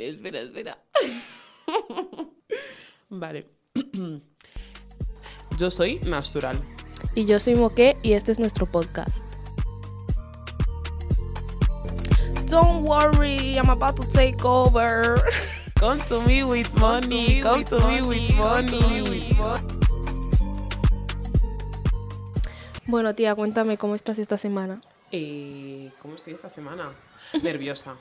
Vale, espera, espera. vale. Yo soy Natural. Y yo soy Moque y este es nuestro podcast. Don't worry, I'm about to take over. Come to me with money, come to me with money. Bueno, tía, cuéntame cómo estás esta semana. Eh, ¿Cómo estoy esta semana? Nerviosa.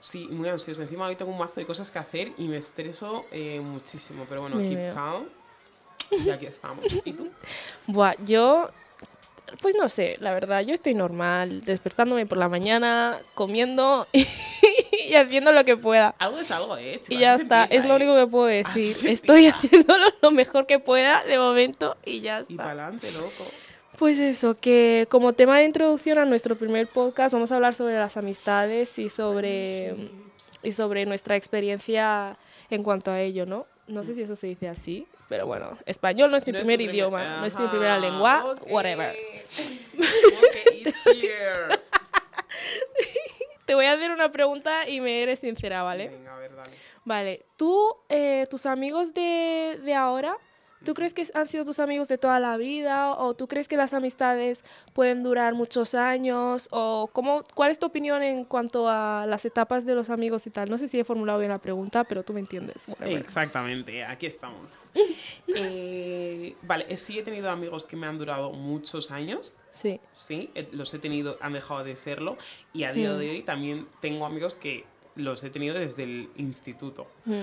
Sí, muy ansiosa. Encima hoy tengo un mazo de cosas que hacer y me estreso eh, muchísimo. Pero bueno, Me keep veo. calm. Y aquí estamos. ¿Y tú? Buah, yo. Pues no sé, la verdad, yo estoy normal, despertándome por la mañana, comiendo y haciendo lo que pueda. Algo es algo, ¿eh? Y chicos, ya está, empieza, es lo ¿eh? único que puedo decir. Estoy haciéndolo lo mejor que pueda de momento y ya Y para está. adelante, loco. Pues eso, que como tema de introducción a nuestro primer podcast vamos a hablar sobre las amistades y sobre, y sobre nuestra experiencia en cuanto a ello, ¿no? No sé si eso se dice así, pero bueno, español no es mi No es primer idioma, no es mi primera lengua, whatever. It's here. Te voy a hacer una pregunta y me eres sincera, ¿vale? Venga, a ver, dale. Vale, tú, eh, tus amigos de, de ahora, ¿tú crees que han sido tus amigos de toda la vida? ¿O tú crees que las amistades pueden durar muchos años? ¿O cómo, cuál es tu opinión en cuanto a las etapas de los amigos y tal? No sé si he formulado bien la pregunta, pero tú me entiendes. whatever. Exactamente, aquí estamos. Eh, vale, eh, sí he tenido amigos que me han durado muchos años. Sí, Sí, eh, los he tenido, han dejado de serlo. Y a día Mm. de hoy también tengo amigos que los he tenido desde el instituto. mm,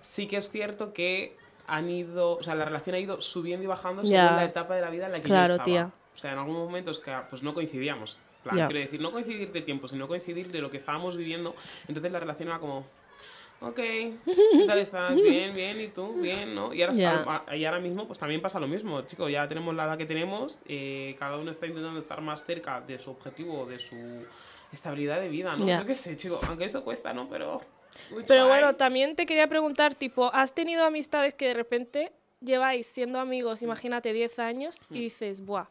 Sí que es cierto que han ido, o sea, la relación ha ido subiendo y bajando según Ya. la etapa de la vida en la que Claro, yo estaba. tía. O sea, en algunos momentos que pues no coincidíamos. Plan, Ya. Quiero decir, no coincidir de tiempo, sino coincidir de lo que estábamos viviendo. Entonces la relación era como, ok, ¿qué tal estás? Bien, bien, ¿y tú? Bien, ¿no? Y ahora, Ya. a- y ahora mismo pues también pasa lo mismo, chicos, ya tenemos la edad que tenemos, eh, cada uno está intentando estar más cerca de su objetivo, de su estabilidad de vida, ¿no? Yo qué sé, chicos, aunque eso cuesta, ¿no? Pero... Pero bueno, también te quería preguntar, tipo, ¿has tenido amistades que de repente lleváis siendo amigos, imagínate, 10 años y dices, buah,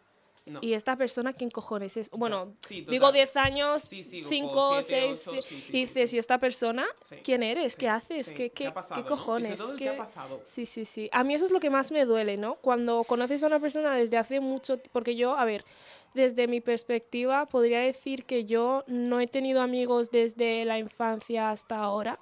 No. ¿y esta persona quién cojones es? Bueno, Sí, digo 10 años, Sí, sí, o 5, siete, 6, ocho, sí, sí, y dices. ¿y esta persona Sí, quién eres? sí, ¿Qué haces? ¿Qué, ¿Qué qué, ha pasado, qué no? Y cojones? sobre todo el ¿Qué- qué ha pasado. Sí, sí, sí. A mí eso es lo que más me duele, ¿no? Cuando conoces a una persona desde hace mucho, porque yo, a ver, desde mi perspectiva podría decir que yo no he tenido amigos desde la infancia hasta ahora,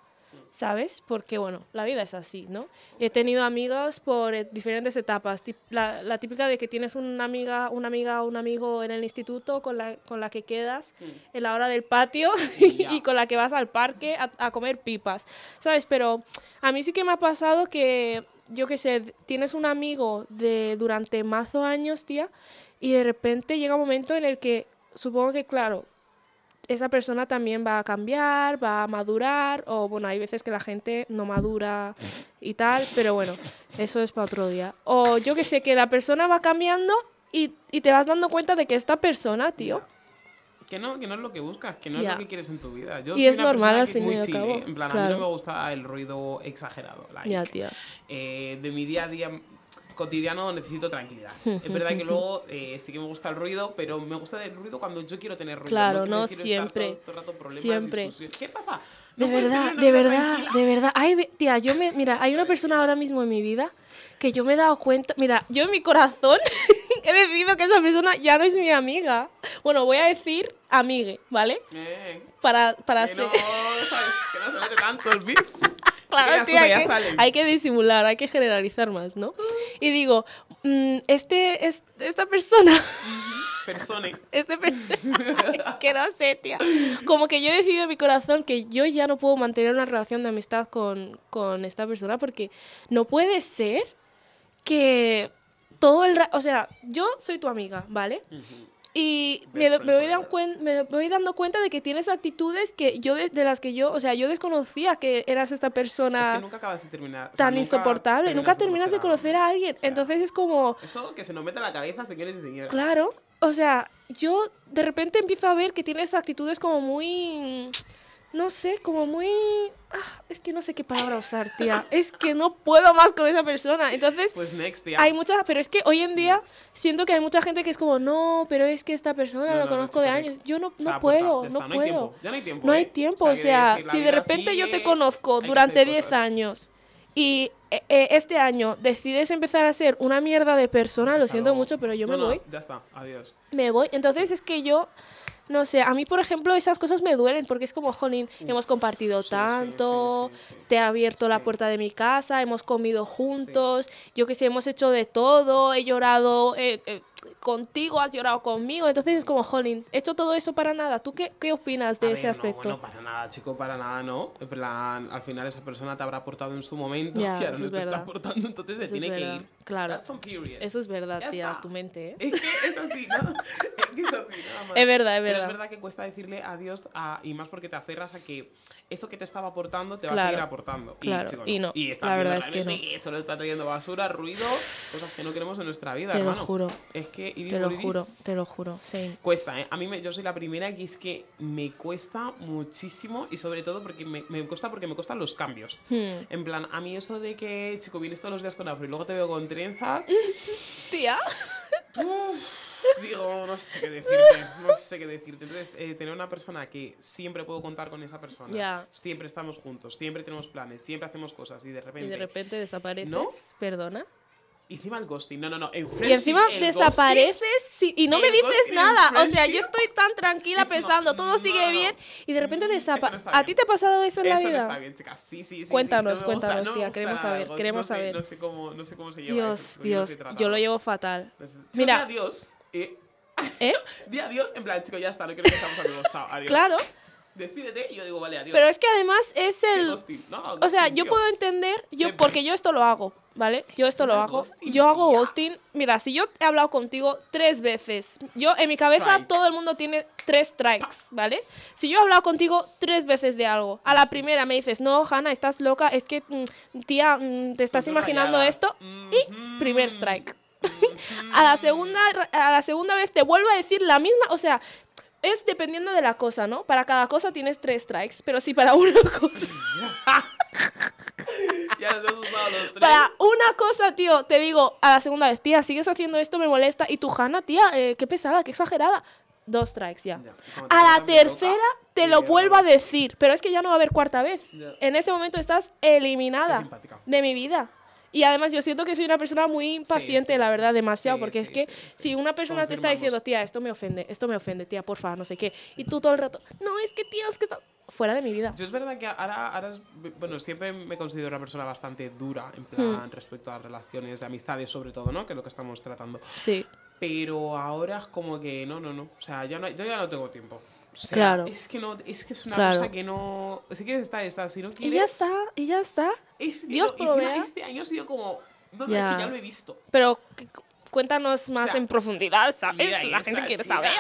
¿sabes? Porque, bueno, la vida es así, ¿no? He tenido amigos por eh, diferentes etapas. La, la típica de que tienes una amiga, una amiga o un amigo en el instituto con la, con la que quedas en la hora del patio Y con la que vas al parque a, a comer pipas, ¿sabes? Pero a mí sí que me ha pasado que, yo qué sé, tienes un amigo de durante mazo años, tía, y de repente llega un momento en el que supongo que, claro, esa persona también va a cambiar, va a madurar, o bueno, hay veces que la gente no madura y tal, pero bueno, eso es para otro día. O yo que sé, que la persona va cambiando y, y te vas dando cuenta de que esta persona, tío, Que no, que no es lo que buscas, que no es lo que quieres en tu vida. Yo Y soy es una normal al fin y al cabo. En plan, a claro. mí no me gusta el ruido exagerado. like, tía. eh, de mi día a día cotidiano necesito tranquilidad. es verdad que luego eh, sí que me gusta el ruido, pero me gusta el ruido cuando yo quiero tener ruido. Claro, quiero- no quiero estar siempre, todo- todo el rato siempre. ¿Qué pasa? De ¿No puedes verdad, de verdad, tranquila? de verdad. Ay, tía, yo me. Mira, hay una persona ahora mismo en mi vida que yo me he dado cuenta. Mira, yo en mi corazón he decidido que esa persona ya no es mi amiga. Bueno, voy a decir amigue, ¿vale? Eh, Para, para que ser. no, ¿sabes? Que no se tanto el beef. Claro, sí, hay que, hay que disimular, hay que generalizar más, ¿no? Y digo, mm, este, es, esta persona, Persone. este per- es que no sé, tía. Como que yo he decidido en mi corazón que yo ya no puedo mantener una relación de amistad con, con esta persona porque no puede ser que todo el o sea, yo soy tu amiga, ¿vale? Y me, voy friend dan cuen- me voy dando cuenta de que tienes actitudes que yo de, de las que yo, o sea, yo desconocía que eras esta persona Es que nunca acabas de terminar. o sea, tan nunca insoportable, nunca terminas de conocer a alguien. sea, Entonces es como, Eso que se nos mete en la cabeza, señores y señoras. claro, o sea, yo de repente empiezo a ver que tienes actitudes como muy no sé, como muy... ah, es que no sé qué palabra usar, tía. Es que no puedo más con esa persona. Entonces, Pues next, tía. hay muchas... Pero es que hoy en día Next. siento que hay mucha gente que es como, no, pero es que esta persona No, lo no, no, conozco de años. next. Yo no, O sea, no puedo, no hay puedo. tiempo, Ya no hay tiempo. No hay ¿eh? tiempo, O o sea, que si de repente yo te conozco durante hacer 10 cosas. años y eh, eh, este año decides empezar a ser una mierda de persona, lo siento mucho, pero yo me voy. Ya está, adiós. Me voy. Entonces es que yo, no sé, a mí, por ejemplo, esas cosas me duelen porque es como, jolín, hemos compartido sí, tanto, sí, sí, sí. te he abierto la puerta de mi casa, hemos comido juntos, yo que sé, hemos hecho de todo, he llorado eh, eh, contigo, has llorado conmigo. Entonces es como, jolín, he hecho todo eso para nada. ¿Tú qué, qué opinas de A ese ver, aspecto? No, bueno, para nada, chico, para nada, no. En plan, al final esa persona te habrá aportado en su momento Ya, y ahora no te está verdad. aportando, entonces se Eso tiene que ir. Claro. That's on period. Eso es verdad, Ya tía, está. tu mente, ¿eh? Es que es así, ¿no? Es que es así, nada más. Es verdad, es Pero verdad. es verdad que cuesta decirle adiós a- y más porque te aferras a que eso que te estaba aportando te va a Claro. seguir aportando. Claro, chico, y no, Y está la verdad es que realmente que solo está trayendo basura, ruido, cosas que no queremos en nuestra vida, Te lo hermano. juro. Es que Ibis Te lo Moridis juro, te lo juro. Sí. Cuesta, ¿eh? A mí me, yo soy la primera que es que me cuesta muchísimo y sobre todo porque me, me cuesta porque me cuestan los cambios. Hmm. En plan, a mí eso de que, chico, vienes todos los días con afro y luego te veo con trenzas, Tía. digo, no sé qué decirte, no sé qué decirte. Entonces, eh, tener una persona que siempre puedo contar con esa persona, siempre estamos juntos, siempre tenemos planes, siempre hacemos cosas y de repente... Y de repente desapareces. ¿No? Perdona. Encima el ghosting, no, no, no. En Y encima el desapareces sí, y no me dices ghosting nada. O sea, yo estoy tan tranquila not- pensando, todo no, sigue no, no. bien y de repente Eso no desaparece. está ¿A ti te ha pasado eso en la Esto no vida? está bien, chicas. Sí, sí, sí. sí. Cuéntanos, No gusta- cuéntanos, no me tía, gusta queremos saber, queremos no sé, saber. No sé cómo, no sé cómo se lleva Dios, eso, no Dios, yo lo llevo fatal. No Mira. di adiós. eh, ¿Eh? di adiós, en plan, chico, ya está, no quiero que seamos amigos. Chao, adiós. Claro, Despídete y yo digo, vale, adiós. pero es que además es ¿Qué el... ghosting? No, O sea, ghosting, yo puedo entender, yo Siempre. porque yo esto lo hago, ¿vale? Yo esto lo hago. Yo hago ghosting. Mira, si yo he hablado contigo tres veces, yo en mi cabeza Strike. todo el mundo tiene tres strikes, ¿vale? Si yo he hablado contigo tres veces de algo, a la primera me dices, no, Hanna, estás loca, es que, mm, tía, mm, te estás imaginando rayadas. esto, y primer Mhm. strike. a la segunda a la segunda vez te vuelvo a decir la misma, o sea, es dependiendo de la cosa, ¿no? Para cada cosa tienes tres strikes, pero si para una cosa, Ya los usado los tres. para una cosa, tío, te digo a la segunda vez, tía, sigues haciendo esto, me molesta, y tu Hanna, tía, eh, qué pesada, qué exagerada. Dos strikes ya. Te A la tercera te y lo vuelvo a decir, pero es que ya no va a haber cuarta vez. Ya. En ese momento estás eliminada de mi vida. Y además yo siento que soy una persona muy impaciente, sí. la verdad, demasiado, Sí, porque es sí, que sí, sí. si una persona te está diciendo, tía, esto me ofende, esto me ofende, tía, porfa, no sé qué, y tú todo el rato, no, es que tía, es que estás fuera de mi vida. Yo es verdad que ahora, ahora bueno, siempre me considero una persona bastante dura, en Hmm. plan, respecto a las relaciones de amistades, sobre todo, ¿no? Que es lo que estamos tratando. Sí, Pero ahora es como que no, no, no. O sea, ya no, yo ya no tengo tiempo. O sea, Claro. Es que no, es que es una Claro. cosa que no. Si quieres estar, estás. Si no y quieres. ya está, y ya está. Es que Dios no, provea. Este año ha sido como. No, Ya. es que ya lo he visto. Pero cu- cu- cuéntanos más sea, en profundidad, ¿sabes? Mira, La está, gente quiere chica, saber.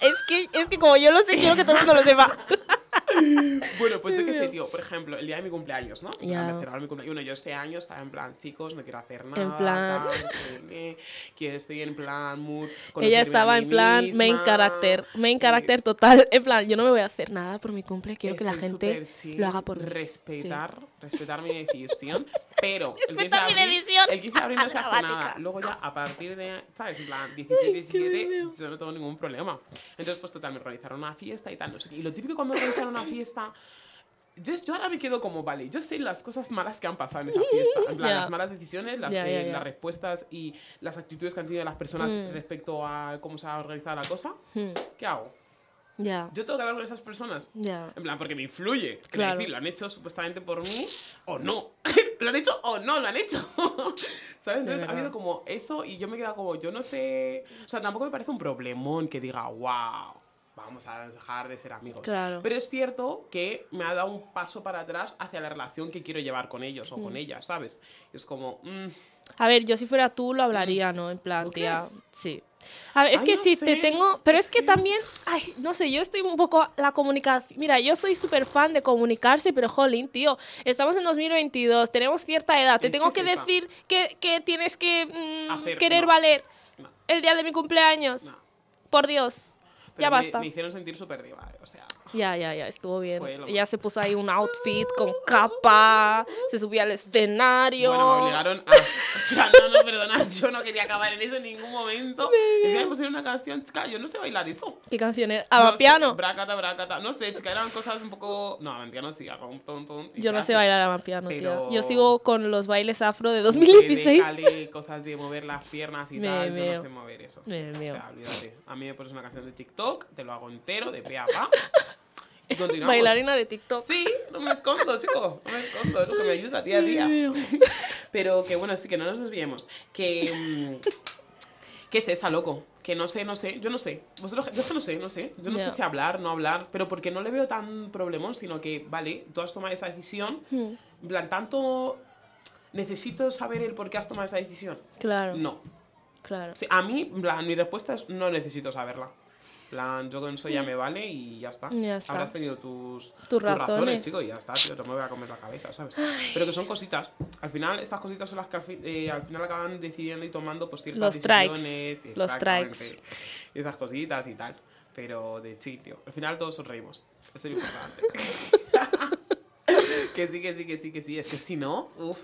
Es que, es que como yo lo sé, quiero que todo el mundo lo sepa. Bueno, pues yo qué sé, tío. Por ejemplo, el día de mi cumpleaños, ¿no? Ya. Me celebraron mi cumpleaños. Bueno, yo este año estaba en plan, chicos, no quiero hacer nada. plan- tal, sé qué, que estoy en plan mood. Ella estaba en plan main misma, character, main character total. En plan, yo no me voy a hacer nada por mi cumple, quiero que la estoy gente chill, lo haga por mí. Respetar, respetar mi decisión. Pero. el 15 de Respetar mi decisión. El 15 de abril no se hace nada. Luego ya, a partir de, ¿sabes? En plan, 16, 17, yo no tengo ningún problema. Entonces, pues total, me organizaron una fiesta y tal, no sé qué. Y lo típico cuando organizan una fiesta. Yo, yo ahora me quedo como, vale, yo sé las cosas malas que han pasado en esa fiesta. En plan, Ya. las malas decisiones, las, eh, ya, ya. las respuestas y las actitudes que han tenido las personas Mm. respecto a cómo se ha organizado la cosa. Hmm, ¿Qué hago? Ya, Yo tengo que hablar con esas personas. ya. En plan, porque me influye. Quiero Claro. decir, lo han hecho supuestamente por mí o no. ¿Lo han hecho o no lo han hecho? ¿Sabes? Entonces ha habido como eso y yo me he quedado como, yo no sé. O sea, tampoco me parece un problemón que diga, wow, vamos a dejar de ser amigos. Claro. Pero es cierto que me ha dado un paso para atrás hacia la relación que quiero llevar con ellos o Mm. con ellas, ¿sabes? Es como, mm, A ver, yo si fuera tú lo hablaría, ¿no? En plan, ¿Tú tía. Sí. A ver, es Ay, que no si te sé, tengo. Pero es, es que, que- también. Ay, no sé, yo estoy un poco. La comunicación. Mira, yo soy súper fan de comunicarse, pero jolín, tío. Estamos en 2022, tenemos cierta edad. Te tengo que que decir que, que tienes que mm, Hacer, querer no. valer no, el día de mi cumpleaños. Por Dios. Pero ya me- basta. Me hicieron sentir súper diva, o sea. Ya, ya, ya, estuvo bien. Ella se puso ahí un outfit con capa, se subía al escenario. Bueno, me obligaron a. O sea, no, no, perdona, yo no quería acabar en eso en ningún momento. Y me pusieron una canción, chica, yo no sé bailar eso. ¿Qué canción era? No ¿A sé, piano? Bracata, bracata. No sé, chica, eran cosas un poco. No, mentira, no sí, hago un ton, ton, y Yo no sé bailar a piano, tía. Pero- Yo sigo con los bailes afro de Como que 2016. déjale cosas de mover las piernas y Me tal, yo meo. no sé mover eso. Me o sea, olvídate. A mí me pones una canción de TikTok, te lo hago entero, de pe a pa. Continuamos. Bailarina de TikTok. Sí, no me escondo, chico. No me escondo, es lo que me ayuda día a día. Pero que bueno, sí, que no nos desviemos. Que. mm, ¿Qué es esa, loco? Que no sé, no sé, yo no sé. Vosotros, yo que no sé, no sé. Yo no Ya. sé si hablar, no hablar, pero porque no le veo tan problemón, sino que, vale, tú has tomado esa decisión. Hmm, En plan, tanto. ¿Necesito saber el por qué has tomado esa decisión? Claro, No. claro. Sí, a mí, plan, mi respuesta es no necesito saberla. Plan, yo con eso ya me vale y ya está. Ya está. Habrás tenido tus, Tus razones. chico, y ya está, tío, no me voy a comer la cabeza, ¿sabes? Pero que son cositas. Al final, estas cositas son las que al, fin- eh, al final acaban decidiendo y tomando pues ciertas Los strikes, decisiones. los strikes. esas cositas y tal. Pero de chill, tío. Al final todos sonreímos. Eso es lo importante. que sí, que sí, que sí, que sí. Es que si no, uff.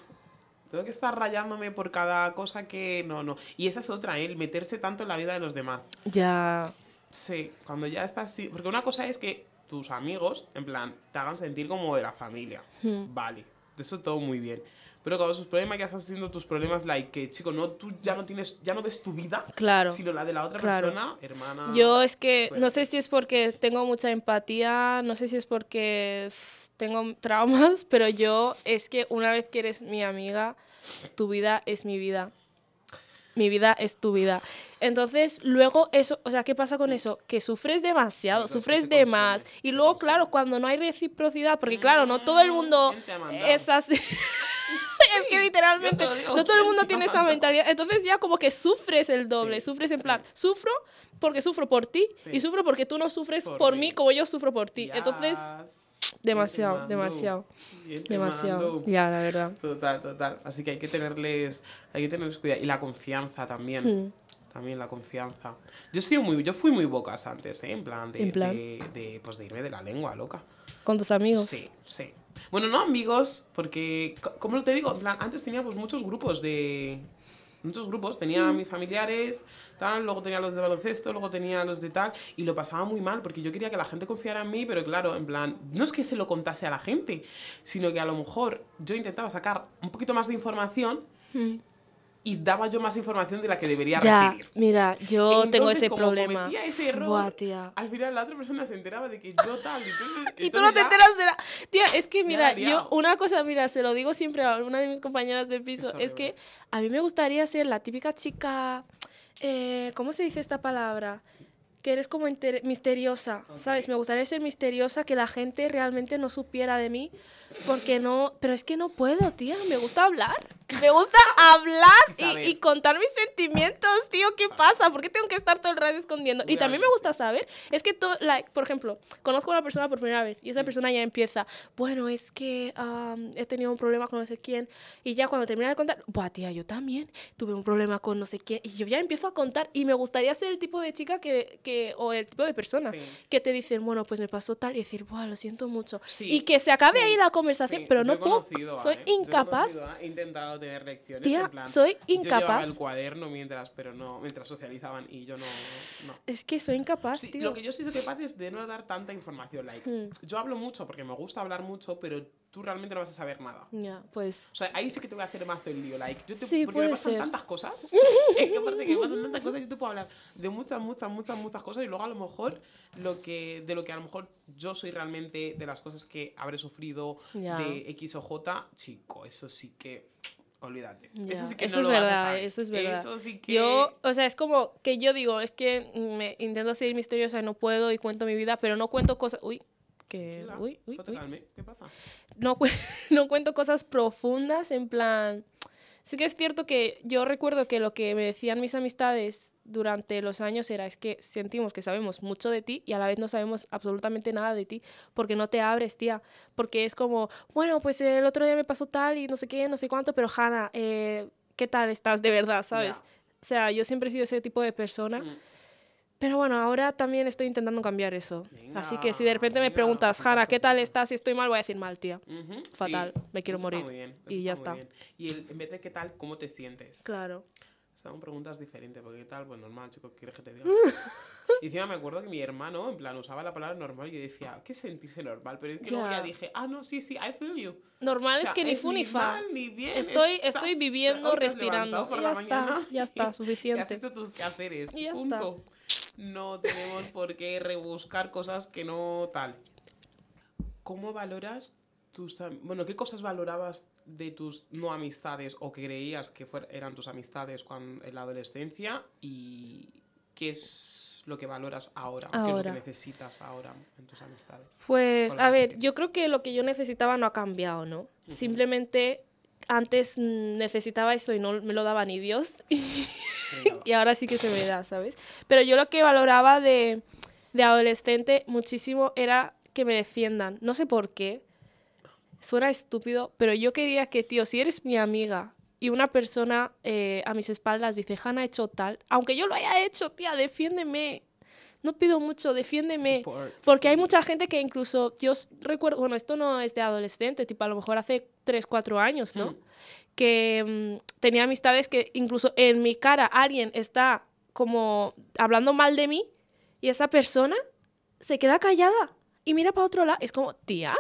Tengo que estar rayándome por cada cosa que no, no. Y esa es otra, ¿eh? el meterse tanto en la vida de los demás. Ya. Sí, cuando ya estás así. Porque una cosa es que tus amigos, en plan, te hagan sentir como de la familia. Hmm. Vale, eso todo muy bien. Pero cuando sus problemas ya están siendo tus problemas, like que, chico, no, tú ya no tienes, ya no ves tu vida, Claro. sino la de la otra Claro. persona, hermana. Yo es que Bueno. no sé si es porque tengo mucha empatía, no sé si es porque tengo traumas, pero yo es que una vez que eres mi amiga, tu vida es mi vida. Mi vida es tu vida. Entonces, luego eso, o sea, ¿qué pasa con eso? Que sufres demasiado, Sí, sufres de consume, más. Y luego, consume. claro, cuando no hay reciprocidad, porque claro, no todo el mundo es así. es que literalmente digo, no todo el ¿quién mundo tiene esa mentalidad. Entonces ya como que sufres el doble, Sí, sufres en sí. plan, sufro porque sufro por ti Sí. y sufro porque tú no sufres por, Por mí como yo sufro por ti. Entonces. Demasiado, ¿Quién te demasiado, demasiado. Ya, la verdad. Total, total. Así que hay que tenerles, hay que tenerles cuidado. Y la confianza también. Mm. También la confianza. Yo, sido muy, yo fui muy bocas antes, ¿eh? En plan, de, En plan. De, de, pues de irme de la lengua, loca. Con tus amigos. Sí, sí. Bueno, no amigos, porque, co- como te digo, en plan, antes tenía pues muchos grupos de... Muchos grupos, tenía Mm. a mis familiares, tal, luego tenía los de baloncesto, luego tenía los de tal, y lo pasaba muy mal, porque yo quería que la gente confiara en mí, pero claro, en plan, no es que se lo contase a la gente, sino que a lo mejor yo intentaba sacar un poquito más de información Mm. Y daba yo más información de la que debería Ya, recibir. mira, yo tengo ese como problema. cometía ese error, Buah, tía. al final la otra persona se enteraba de que yo tal, entonces, Y tú no te ya- enteras de la... Tía, es que mira, yo una cosa, mira, se lo digo siempre a una de mis compañeras de piso, Es es, que a mí me gustaría ser la típica chica, eh, ¿cómo se dice esta palabra? Que eres como misteriosa, ¿sabes? Me gustaría ser misteriosa, que la gente realmente no supiera de mí, porque no, pero es que no puedo, tía, me gusta hablar, me gusta hablar Y y, contar mis sentimientos, tío, ¿qué pasa? ¿Por qué tengo que estar todo el rato escondiendo? Y también me gusta saber, es que, todo, like, por ejemplo, conozco a una persona por primera vez y Mm. esa persona ya empieza, bueno, es que am, he tenido un problema con no sé quién y ya cuando termina de contar, buah, tía, yo también tuve un problema con no sé quién y yo ya empiezo a contar y me gustaría ser el tipo de chica que, que o el tipo de persona Sí. que te dicen, bueno, pues me pasó tal y decir, buah, lo siento mucho. Sí, y que se acabe sí, ahí la conversación, pero Yo no puedo, a, soy ¿eh? Yo he incapaz. a, He intentado tener lecciones. Tía, en plan, soy Yo llevaba incapaz. el cuaderno mientras, pero no, mientras socializaban y yo no. no. Es que soy incapaz, tío. lo que yo soy capaz es de no dar tanta información. Like, Hmm. Yo hablo mucho porque me gusta hablar mucho, pero tú realmente no vas a saber nada. Ya, pues O sea, ahí sí que te voy a hacer mazo el lío. Like, yo te, Sí, porque me pasan ser. tantas cosas. es que aparte que me pasan tantas cosas, yo te puedo hablar de muchas, muchas, muchas, muchas cosas. Y luego a lo mejor lo que, de lo que a lo mejor yo soy realmente de las cosas que habré sufrido Ya. de X o J, chico, eso sí que. Olvídate. Ya, Eso sí que eso no es lo vas a verdad, saber. eso es verdad. Eso sí que. Yo, o sea, es como que yo digo, es que me intento ser misteriosa no puedo y cuento mi vida, pero no cuento cosas. Uy, que. Uy. ¿Qué pasa? No, cu- no cuento cosas profundas, en plan. Sí que es cierto que yo recuerdo que lo que me decían mis amistades durante los años era es que sentimos que sabemos mucho de ti y a la vez no sabemos absolutamente nada de ti porque no te abres, tía. Porque es como, bueno, pues el otro día me pasó tal y no sé qué, no sé cuánto, pero Hanna, eh, ¿qué tal estás de verdad, sabes? O sea, yo siempre he sido ese tipo de persona Mm. Pero bueno, ahora también estoy intentando cambiar eso. Así que si de Venga, repente me venga, preguntas, cositas, Hanna, ¿qué tal estás? Si estoy mal, voy a decir mal, tía. Ujú, Fatal, me quiero morir. bien, Y ya está. bien. Y el- en vez de qué tal, ¿cómo te sientes? Claro. Estaban preguntas diferentes, porque qué tal, pues normal, chicos, ¿quieres que te diga? y encima me acuerdo que mi hermano, en plan, usaba la palabra normal y yo decía, ¿qué es sentirse normal? Pero es que luego Ya. ya dije, ah, no, sí, sí, I feel you. Normal O sea, es que ni fu ni fa. mal, ni bien, Estoy, estás- estoy viviendo, respirando. por Y la ya está, mañana ya está, y has suficiente. hecho tus quehaceres, Y ya está. No tenemos por qué rebuscar cosas que no tal. ¿Cómo valoras tus... Bueno, ¿qué cosas valorabas de tus no amistades o que creías que fuer- eran tus amistades cuando, en la adolescencia? ¿Y qué es lo que valoras ahora? ¿Qué es lo que Ahora. necesitas ahora en tus amistades? Pues, a ver, yo creo que lo que yo necesitaba no ha cambiado, ¿no? Simplemente antes mm, necesitaba eso y no me lo daba ni Dios. Y ahora sí que se me da, ¿sabes? Pero yo lo que valoraba de, de adolescente muchísimo era que me defiendan. No sé por qué. Suena estúpido, pero yo quería que, tío, si eres mi amiga y una persona eh, a mis espaldas dice, Hanna ha hecho tal, aunque yo lo haya hecho, tía, defiéndeme. No pido mucho, defiéndeme. Support. Porque hay mucha gente que incluso, yo recuerdo, bueno, esto no es de adolescente, tipo a lo mejor hace 3, 4 años, ¿no? Mm. Que mm, tenía amistades que incluso en mi cara alguien está como hablando mal de mí y esa persona se queda callada y mira para otro lado. Es como, tía,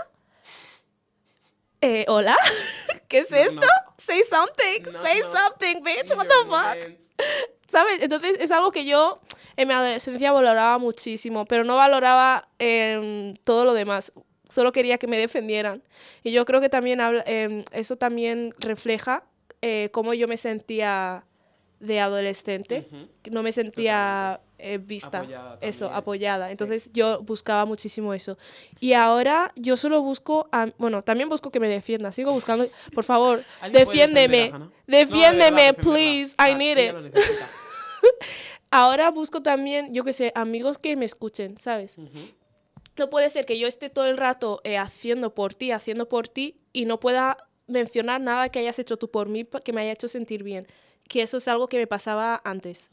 eh, hola, ¿qué es No, esto? no. Say something, No, say something, bitch, what the fuck? ¿Sabes? Entonces es algo que yo en mi adolescencia valoraba muchísimo, pero no valoraba em, todo lo demás. Solo quería que me defendieran. Y yo creo que también habla- em, eso también refleja eh, cómo yo me sentía de adolescente. Ujú. que No me sentía eh, vista. Apoyada eso, apoyada. Sí. Entonces yo buscaba muchísimo eso. Y ahora yo solo busco, a- bueno, también busco que me defienda. Sigo buscando, por favor, ¿Alguien puede defiéndeme. Hannah? No, de Defiéndeme, verdad, please. I need ella it. Ahora busco también, yo qué sé, amigos que me escuchen, ¿sabes? No puede ser que yo esté todo el rato eh, haciendo por ti, haciendo por ti y no pueda mencionar nada que hayas hecho tú por mí que me haya hecho sentir bien. Que eso es algo que me pasaba antes.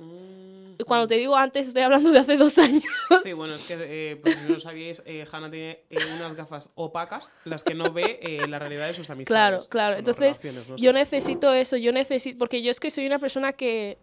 Y cuando te digo antes, estoy hablando de hace dos años. Sí, bueno, es que, eh, por si no lo sabíais, eh, Hannah tiene unas gafas opacas, las que no ve la realidad de sus amistades. Claro, claro. Entonces, no yo sé. necesito eso, yo necesito, porque yo es que soy una persona que,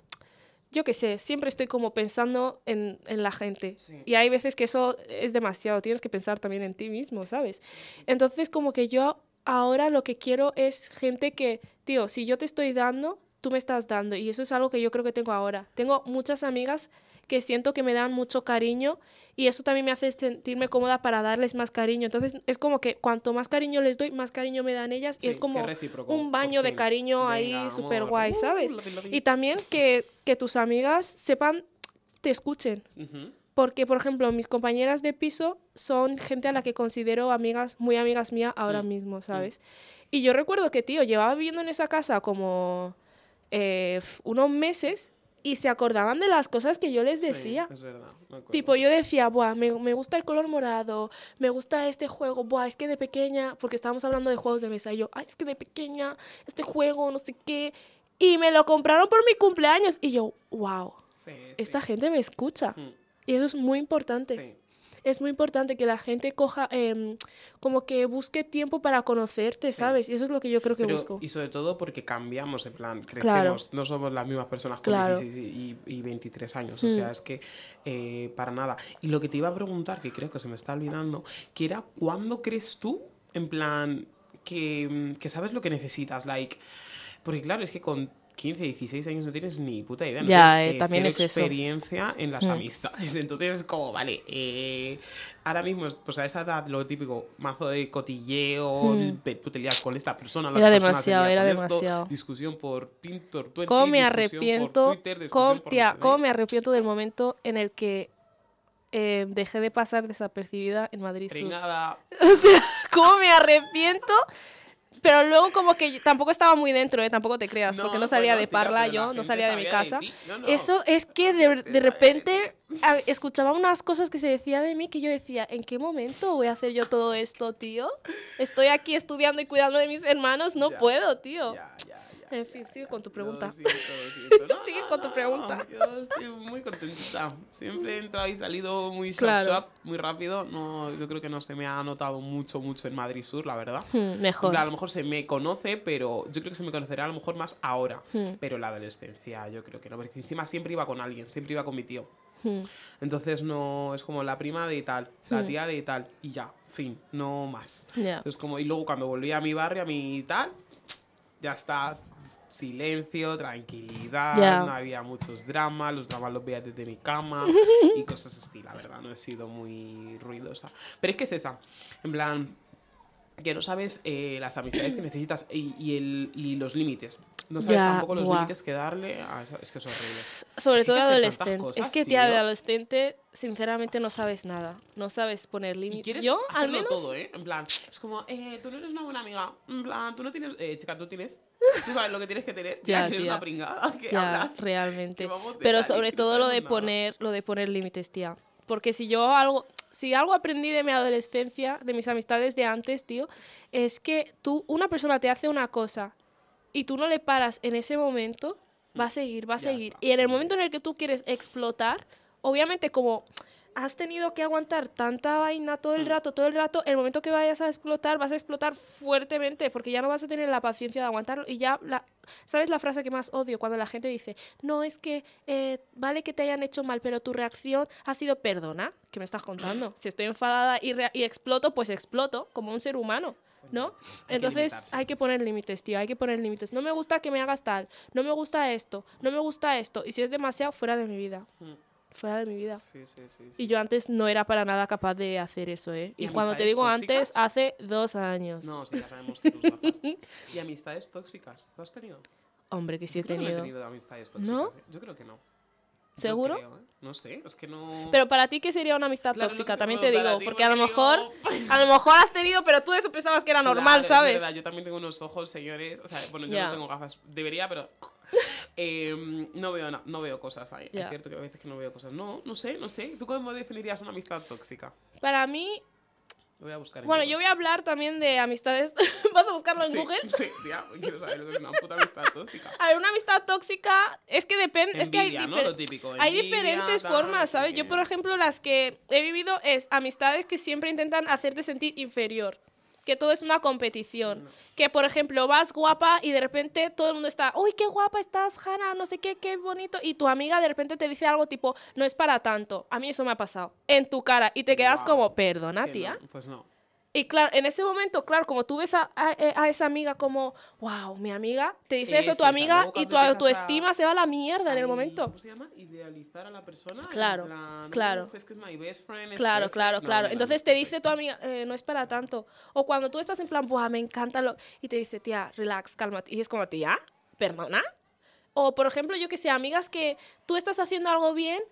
yo qué sé, siempre estoy como pensando en, en la gente. Sí. Y hay veces que eso es demasiado, tienes que pensar también en ti mismo, ¿sabes? Entonces, como que yo ahora lo que quiero es gente que, tío, si yo te estoy dando, tú me estás dando. Y eso es algo que yo creo que tengo ahora. Tengo muchas amigas que siento que me dan mucho cariño y eso también me hace sentirme cómoda para darles más cariño. Entonces es como que cuanto más cariño les doy, más cariño me dan ellas Sí, y es como un baño de cariño Venga, ahí súper guay, Uh, ¿sabes? Y también que, que tus amigas sepan, te escuchen. Porque, por ejemplo, mis compañeras de piso son gente a la que considero amigas, muy amigas mías ahora Mm, mismo, ¿sabes? Y yo recuerdo que, tío, llevaba viviendo en esa casa como eh, unos meses y se acordaban de las cosas que yo les Sí, decía. es verdad, me. Tipo, yo decía, Buah, me, me gusta el color morado, me gusta este juego, Buah, es que de pequeña, porque estábamos hablando de juegos de mesa, y yo, ay, es que de pequeña, este juego, no sé qué, y me lo compraron por mi cumpleaños, y yo, wow, Sí, esta sí. gente me escucha. Mm, Y eso es muy importante. Sí. Es muy importante que la gente coja, em, como que busque tiempo para conocerte, Sí. ¿sabes? Y eso es lo que yo creo que Pero- busco. y sobre todo porque cambiamos, en plan, crecemos. Claro. No somos las mismas personas con Claro. 16 y, y 23 años. O Mm. sea, es que eh, para nada. Y lo que te iba a preguntar, que creo que se me está olvidando, que era ¿cuándo crees tú, en plan, que, que sabes lo que necesitas? Like, porque claro, es que con 15, 16 años no tienes ni puta idea. No Ya, tienes, eh, también cero es eso. experiencia en las Mm. amistades. Entonces, como, vale, eh, ahora mismo, pues a esa edad, lo típico, mazo de cotilleo, Mm. pe- tú te lías con esta persona, la Era persona demasiado, era esto, demasiado. discusión por Tintor, ¿Cómo me discusión por arrepiento? Twitter, ¿Cómo, tía, cómo me arrepiento del momento en el que eh, dejé de pasar desapercibida en Madrid Sur? O sea, ¿cómo me arrepiento? Pero luego como que tampoco estaba muy dentro, ¿eh? tampoco te creas, porque no salía de Parla yo, no salía de mi casa. no. Eso es que de, de repente a- escuchaba unas cosas que se decía de mí que yo decía, ¿en qué momento voy a hacer yo todo esto, tío? Estoy aquí estudiando y cuidando de mis hermanos, no Ya, puedo, tío. Ya, ya, ya, En fin, ya, sigue ya. con tu pregunta. Lo siento, lo siento. No, Sigue con tu no, pregunta. Yo estoy muy contenta. Siempre he entrado y salido muy shop Claro. shop, muy rápido. No, yo creo que no se me ha notado mucho, mucho en Madrid Sur, la verdad. Hmm, mejor. plan, a lo mejor se me conoce, pero yo creo que se me conocerá a lo mejor más ahora. Hmm. Pero la adolescencia, yo creo que no. Porque encima siempre iba con alguien, siempre iba con mi tío. Hmm. Entonces no es como la prima de tal, la tía de tal, y ya, fin, no más. Ya. Entonces como, y luego cuando volví a mi barrio, a mi tal, ya está, silencio, tranquilidad, no había muchos dramas, los dramas los veía desde mi cama y cosas así, la verdad, no he sido muy ruidosa. Pero es que es esa, en plan, que no sabes eh, las amistades que necesitas y, y el, y los límites. No sabes Ya, tampoco los límites que darle a esa- Es que es horrible. Sobre Es todo adolescente. cosas, es que, tía, de adolescente, sinceramente, no sabes nada. No sabes poner límites. Yo, al menos. todo, ¿eh? En plan, es como, eh, tú no eres una buena amiga. En plan, tú no tienes... Eh, chica, tú tienes... Tú sabes lo que tienes que tener. Ya, tía. una pringada. ¿Qué Ya, hablas? realmente. Pero sobre todo lo de nada. poner, lo de poner límites, tía. Porque si yo algo, si algo aprendí de mi adolescencia, de mis amistades de antes, tío, es que tú, una persona te hace una cosa y tú no le paras en ese momento, va a seguir, va a Ya seguir. está, y en el momento en el que tú quieres explotar, obviamente como has tenido que aguantar tanta vaina todo el Mm. rato, todo el rato, el momento que vayas a explotar, vas a explotar fuertemente, porque ya no vas a tener la paciencia de aguantarlo. Y ya, la, ¿sabes la frase que más odio? Cuando la gente dice, no, es que eh, vale que te hayan hecho mal, pero tu reacción ha sido perdona. ¿Qué me estás contando? Si estoy enfadada y, y exploto, pues exploto, como un ser humano. ¿No? Hay que Entonces hay que poner límites, tío, hay que poner límites. No me gusta que me hagas tal, no me gusta esto, no me gusta esto. Y si es demasiado, fuera de mi vida. Mm. Fuera de mi vida. Sí, sí, sí. sí. Y yo antes no era para nada capaz de hacer eso, ¿eh? Y, ¿Y cuando te digo antes, tóxicas? hace dos años. No, sí, ya sabemos que tú gafas. ¿Y amistades tóxicas? ¿Tú has tenido? Hombre, que sí he Yo creo que no tenido. he tenido amistades tóxicas. ¿No? ¿eh? Yo creo que no. ¿Seguro? creo, ¿eh? No sé, es que no... Pero para ti, ¿qué sería una amistad Claro, es tóxica? que También te digo, ti, porque a lo mejor, digo- a lo mejor has tenido, pero tú eso pensabas que era Claro, normal, es ¿sabes? verdad, yo también tengo unos ojos, señores. O sea, bueno, yo Ya. no tengo gafas. Debería, pero. Em, no, veo na- no veo cosas ahí. Es cierto que a veces que no veo cosas. No, no sé, no sé. ¿Tú cómo definirías una amistad tóxica? Para mí, voy a buscar en bueno, Google. yo voy a hablar también de amistades. ¿Vas a buscarlo en sí, Google? Sí, tía, quiero saber lo que es una puta amistad tóxica. A ver, una amistad tóxica es que depende, es que hay, ¿no? Lo típico. diferentes tal, formas, no ¿sabes? Yo, por ejemplo, las que he vivido es amistades que siempre intentan hacerte sentir inferior. Que todo es una competición. No. Que, por ejemplo, vas guapa y de repente todo el mundo está, uy, qué guapa estás, Hanna, no sé qué, qué bonito. Y tu amiga de repente te dice algo tipo, no es para tanto. A mí eso me ha pasado. En tu cara. Y te quedas como, perdona, Que tía. no, pues no. Y claro, en ese momento, claro, como tú ves a, a- a esa amiga como, wow, mi amiga, te dice eso Es tu esa, amiga y tu autoestima se va a la mierda en el momento. ¿Cómo se llama? Idealizar a la persona. Claro, plan, claro. "Uf, es que es my best friend. Claro, perfect". claro, No, claro. no, Entonces no te dice tu amiga, "Eh, no es para tanto. O cuando tú estás en plan, buah, me encanta lo... Y te dice, tía, relax, cálmate. Y es como, tía, perdona. O, por ejemplo, yo que sé, amigas que tú estás haciendo algo bien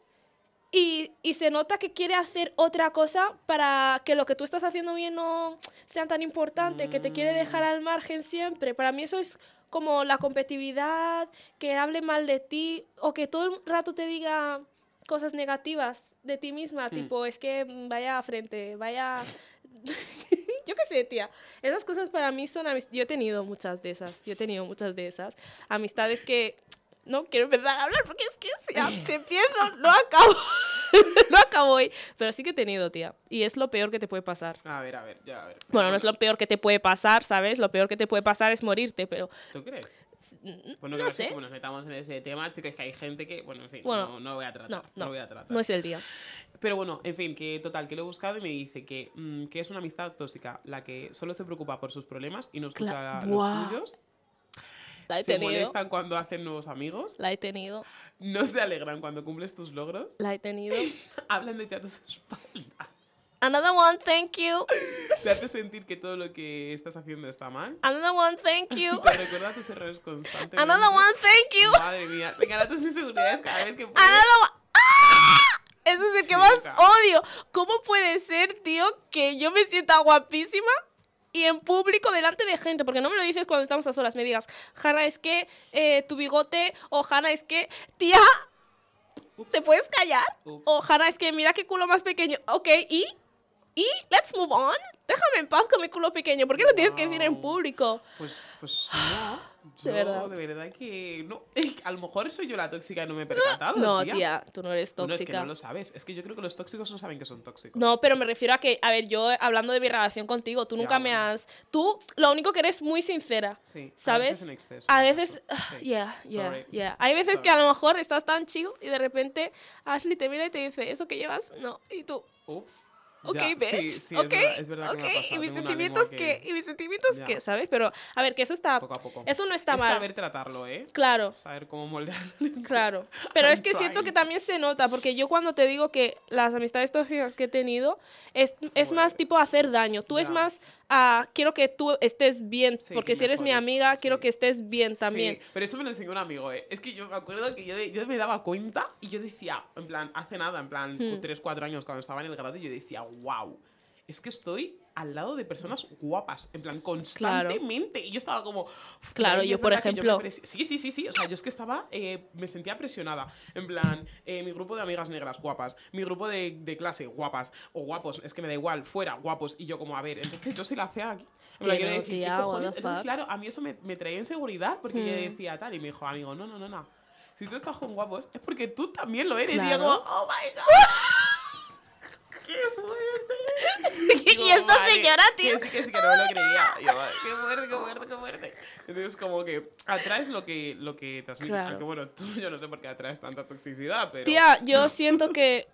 y, y se nota que quiere hacer otra cosa para que lo que tú estás haciendo bien no sea tan importante, que te quiere dejar al margen siempre. Para mí eso es como la competitividad, que hable mal de ti o que todo el rato te diga cosas negativas de ti misma, tipo, es que mm, vaya frente, vaya... yo qué sé, tía. Esas cosas para mí son Yo he tenido muchas de esas, yo he tenido muchas de esas. Amistades que... No quiero empezar a hablar porque es que si, a- si empiezo no acabo. no acabo hoy. Pero sí que he tenido, tía. Y es lo peor que te puede pasar. A ver, a ver, ya, a ver. Bueno, no es lo peor que te puede pasar, ¿sabes? Lo peor que te puede pasar es morirte, pero... ¿Tú crees? Bueno, no sé cómo nos metamos en ese tema, chicos, que hay gente que, bueno, en fin, Bueno, no, no voy a tratar. No, No, voy a tratar. no es el día. Pero bueno, en fin, que total, que lo he buscado y me dice que, mm, que es una amistad tóxica, la que solo se preocupa por sus problemas y no escucha Cla- los tuyos. La he Se tenido. molestan cuando hacen nuevos amigos. La he tenido. No se alegran cuando cumples tus logros. La he tenido. Hablan de ti a tus espaldas. Another one, thank you. Te hace sentir que todo lo que estás haciendo está mal. Another one, thank you. Te recuerda tus errores constantemente. Another one, thank you. Madre mía, te gana tus inseguridades cada vez que puedes. Another one. ¡Ah! Ese es el que más odio. ¿Cómo puede ser, tío, que yo me sienta guapísima y en público delante de gente? Porque no me lo dices cuando estamos a solas. Me digas, Hanna, es que eh, tu bigote, o Hanna, es que, tía. ¿te puedes callar? O Hanna, es que mira qué culo más pequeño. Ok, ¿y? Y let's move on. Déjame en paz con mi culo pequeño. ¿Por qué lo tienes que decir en público? Pues, pues no. De Yo, verdad. de verdad que no. A lo mejor soy yo la tóxica y no me he percatado. No, tía. tía, tú no eres Bueno, es que tóxica. no lo sabes. Es que yo creo que los tóxicos no saben que son tóxicos. No, pero me refiero a que, a ver, yo hablando de mi relación contigo, tú Ya, nunca me bueno. has. Tú, lo único que eres muy sincera. Sí, a ¿Sabes? veces en exceso. A veces, ah, sí. yeah, yeah, Sorry. yeah. Hay veces Sorry. que a lo mejor estás tan chill y de repente Ashley te mira y te dice, ¿eso que llevas? No. Y tú, Ups. Ok, Ya, bitch. Sí, sí, ok, es verdad, es verdad ok. que me ha pasado. ¿Y mis Tengo sentimientos qué? ¿Y mis sentimientos Ya. qué? ¿Sabes? Pero, a ver, que eso está. Poco a poco. Eso no está es mal. saber tratarlo, ¿eh? Claro. Saber cómo moldearlo. Claro, pero es que siento que también se nota, porque yo cuando te digo que las amistades tóxicas que he tenido es, es más tipo hacer daño, tú es ya. más quiero que tú estés bien, Sí, porque que si eres mi amiga, quiero que estés bien también. Sí, pero eso me lo enseñó un amigo, ¿eh? Es que yo me acuerdo que yo, yo me daba cuenta y yo decía, en plan, hace nada, en plan, Hmm. 3, 4 años cuando estaba en el grado, yo decía, wow, es que estoy al lado de personas guapas, en plan, constantemente. Y yo estaba como... "Uf, Claro, yo, por yo ejemplo- sí, sí, sí, sí. O sea, yo es que estaba, eh, me sentía presionada. En plan, eh, mi grupo de amigas negras, guapas. Mi grupo de, de clase, guapas. O guapos, es que me da igual, fuera, guapos. Y yo como, a ver, entonces yo soy la fea aquí. En plan, quiero decir, ¿qué tía, what cojones? Entonces, claro, a mí eso me, me traía inseguridad porque yo Hmm. decía tal. Y me dijo, amigo, no, no, no, no. Si tú estás con guapos, es porque tú también lo eres. Y yo como, oh my god. Y esta señora, que tío. sí, que sí, que no me lo creía. Yo, qué fuerte, qué fuerte, qué fuerte. Entonces, como que atraes lo que, lo que transmites. Claro. Aunque bueno, tú yo no sé por qué atraes tanta toxicidad, pero. Tía, yo siento que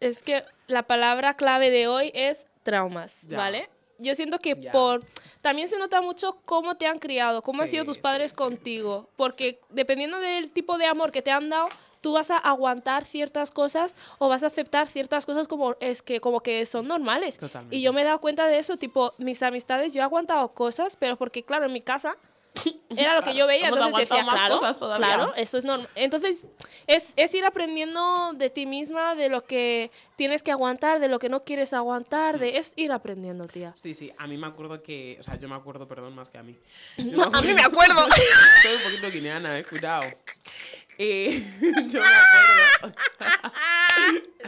es- que la palabra clave de hoy es traumas, Ya. ¿vale? Yo siento que Ya. por también se nota mucho cómo te han criado, cómo han Sí, sido tus padres sí, contigo, porque dependiendo del tipo de amor que te han dado, tú vas a aguantar ciertas cosas o vas a aceptar ciertas cosas como es que como que son normales. Totalmente. Y yo me he dado cuenta de eso, tipo, mis amistades, yo he aguantado cosas, pero porque claro, en mi casa era lo que yo veía, entonces decía, claro, cosas todavía". claro, eso es normal. Entonces, es, es ir aprendiendo de ti misma, de lo que tienes que aguantar, de lo que no quieres aguantar, de, es ir aprendiendo, tía. Sí, sí, a mí me acuerdo que. O sea, yo me acuerdo, perdón, más que a mí. No, a mí me acuerdo. Soy un poquito guineana, eh, cuidado. Eh, yo me acuerdo.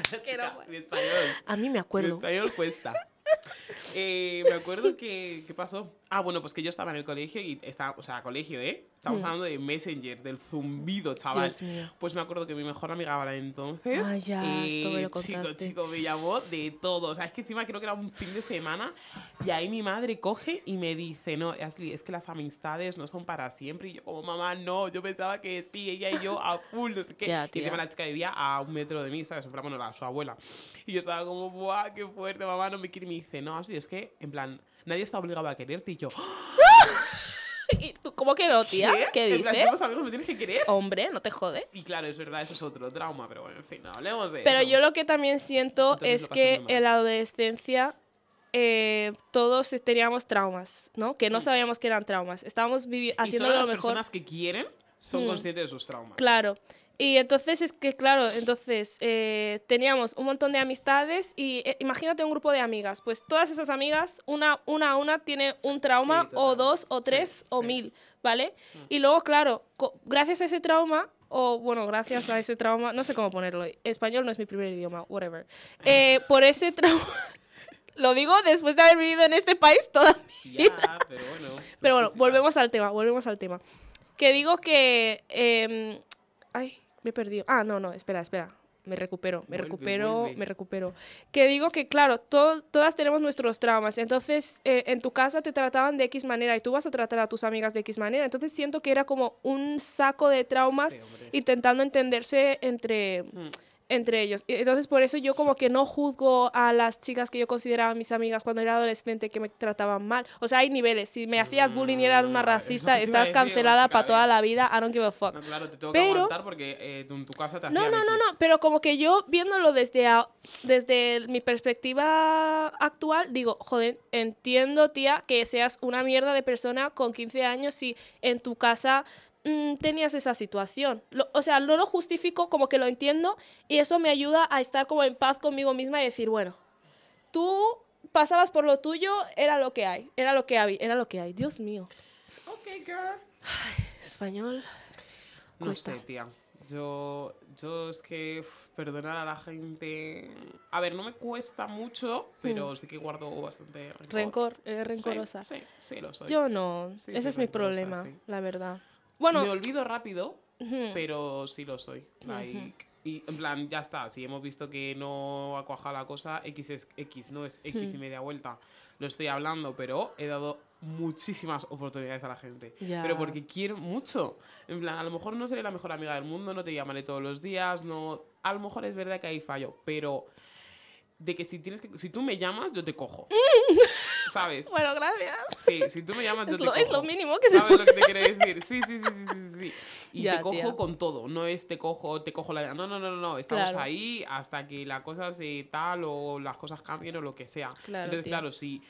Que no, mi español. A mí me Mi acuerdo. español cuesta. Eh, me acuerdo que. ¿Qué pasó? Ah, bueno, pues que yo estaba en el colegio y estaba. O sea, colegio, ¿eh? Estamos hablando de Messenger, del zumbido, chaval. Mm. Pues me acuerdo que mi mejor amiga para entonces. Ah, ya, esto me lo Chico, chico, me llamó de todo. O sea, es que encima creo que era un fin de semana. Y ahí mi madre coge y me dice: No, Ashley, es que las amistades no son para siempre. Y yo, como mamá, no. Yo pensaba que sí, ella y yo a full, no sé qué. Ya, y encima la chica vivía a un metro de mí, ¿sabes? En plan, bueno, la, su abuela. Y yo estaba como, ¡buah, qué fuerte, mamá! No me quiere. Me dice: No, Ashley, es que, en plan, nadie está obligado a quererte. Y yo, ¿Y tú cómo que no, tía? ¿Qué, En plan, dices? somos amigos, me tienes que querer. Hombre, no te jode. Y claro, es verdad, eso es otro trauma, pero bueno, en fin, no hablemos de Pero eso. yo lo que también siento Entonces es lo pasé que muy mal. en la adolescencia eh, todos teníamos traumas, ¿no? Que no sabíamos que eran traumas. Estábamos vivi- Mm. y haciendo solo lo las mejor. personas que quieren son Hmm. conscientes de sus traumas. Claro. Y entonces es que, claro, entonces eh, teníamos un montón de amistades y eh, imagínate un grupo de amigas. Pues todas esas amigas, una, una a una, tiene un trauma Sí, o dos o Sí, tres o sí. mil, ¿vale? Y luego, claro, gracias a ese trauma, o bueno, gracias a ese trauma, no sé cómo ponerlo, español no es mi primer idioma, whatever. Eh, por ese trauma, lo digo después de haber vivido en este país toda mi vida. Ya, pero bueno. Pero bueno, volvemos al tema, volvemos al tema. Que digo que... em, ay, me he perdido. Ah, no, no, espera, espera. Me recupero, me Vuelve, recupero, vuelve. me recupero. Que digo que, claro, to- todas tenemos nuestros traumas. Entonces, eh, en tu casa te trataban de X manera y tú vas a tratar a tus amigas de X manera. Entonces, siento que era como un saco de traumas Sí, intentando entenderse entre, Mm. Entre ellos. Entonces, por eso yo como que no juzgo a las chicas que yo consideraba mis amigas cuando era adolescente que me trataban mal. O sea, hay niveles. Si me hacías bullying y eras una Mm, racista, estás cancelada para toda eh. la vida. I don't give a fuck. No, claro, te tengo Pero- que aguantar porque eh, en tu casa te No, no, no, no, pero como que yo viéndolo desde, a- desde mi perspectiva actual, digo, joder, entiendo, tía, que seas una mierda de persona con 15 años si en tu casa mm, tenías esa situación. Lo- o sea, no lo justifico, como que lo entiendo y eso me ayuda a estar como en paz conmigo misma y decir, bueno, tú pasabas por lo tuyo, era lo que hay, era lo que hay, era lo que hay. Dios mío. Ok, girl. Español. No Cuesta. sé, tía. yo, yo es que uf, perdonar a la gente. A ver, no me cuesta mucho, pero sí que guardo bastante rencor. Rencor, eres Sí, rencorosa. Sí, sí, lo soy. Yo no, Sí, ese es mi rencorosa, problema, sí. la verdad. Me olvido rápido, pero sí lo soy. Like, Y en plan, ya está. Si hemos visto que no ha cuajado la cosa, X es X, no es X y media vuelta. Lo estoy hablando, pero he dado muchísimas oportunidades a la gente. Pero porque quiero mucho. En plan, a lo mejor no seré la mejor amiga del mundo, no te llamaré todos los días, no. A lo mejor es verdad que hay fallo, pero de que si tienes que. Si tú me llamas, yo te cojo. ¿Sabes? bueno, gracias. Sí, si tú me llamas, yo Es te lo, cojo. es lo mínimo que se ¿Sabes puede. lo que te quiero decir? Sí, sí, sí, sí, sí, sí. Y Ya, te cojo tía. con todo. No es te cojo, te cojo la... No, no, no, no, no. Estamos Claro. ahí hasta que la cosa se tal o las cosas cambien o lo que sea. Claro, Entonces, tía. claro, si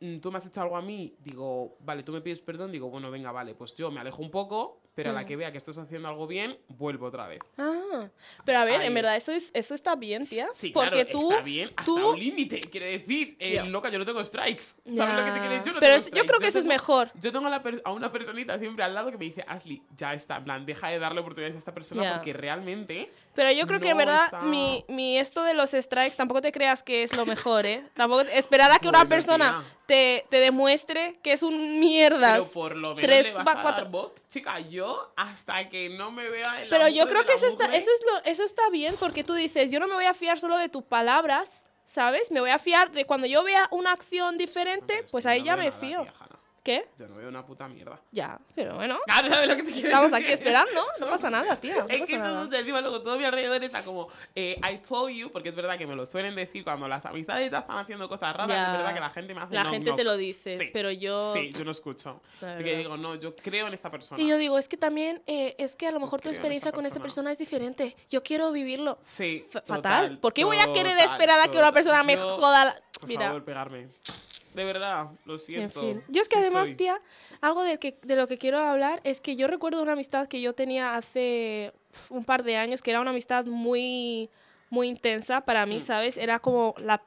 mm, tú me has hecho algo a mí, digo, vale, tú me pides perdón, digo, bueno, venga, vale, pues yo me alejo un poco, pero a la Mm. que vea que estás haciendo algo bien, vuelvo otra vez. Ah, pero a ver, Ahí en verdad, es. eso, es, eso está bien, tía. Sí, porque claro, tú, está bien hasta tú- un límite. Quiero decir, eh, loca, yo no tengo strikes. ¿Sabes lo que te quiero decir? Yo no Pero tengo es- yo creo que eso es tengo- mejor. Yo tengo a, la a una personita siempre al lado que me dice, Ashley, ya está, en plan, deja de darle oportunidades a esta persona porque realmente... Pero yo creo que en No verdad está- mi, mi esto de los strikes tampoco te creas que es lo mejor, ¿eh? Tampoco esperar a que una Bueno, persona tía. te, te demuestre que es un mierdas. Pero por lo menos tres le vas va- a cuatro- dar bot. Chica, yo hasta que no me vea en la Pero yo creo que eso está, eso, es lo, eso está bien porque tú dices, yo no me voy a fiar solo de tus palabras, ¿sabes? Me voy a fiar de cuando yo vea una acción diferente, pues ahí ya me fío. ¿Qué? Yo no veo una puta mierda. Ya, pero bueno. Claro, ¿sabes lo que te quiero Estamos decir? aquí esperando, no pasa nada, tía. No Es pasa que nada. todo, encima luego todo mi alrededor está como eh, I told you, porque es verdad que me lo suelen decir cuando las amistades están haciendo cosas raras, Ya. es verdad que la gente me hace La knock, gente te knock. lo dice, Sí. pero yo... Sí, yo no escucho. Porque digo, no, yo creo en esta persona. Y yo digo, es que también, eh, es que a lo mejor tu en esta experiencia con esta persona. es diferente. Yo quiero vivirlo. Sí, Fa- total, fatal. ¿Por qué voy a querer total, esperar a que una persona me joda? la- Por Mira, favor, pegarme. De verdad, lo en siento. fin. Yo es que Sí además, soy. tía, algo del que, de lo que quiero hablar es que yo recuerdo una amistad que yo tenía hace un par de años, que era una amistad muy, muy intensa para mí, Mm. ¿sabes? Era como la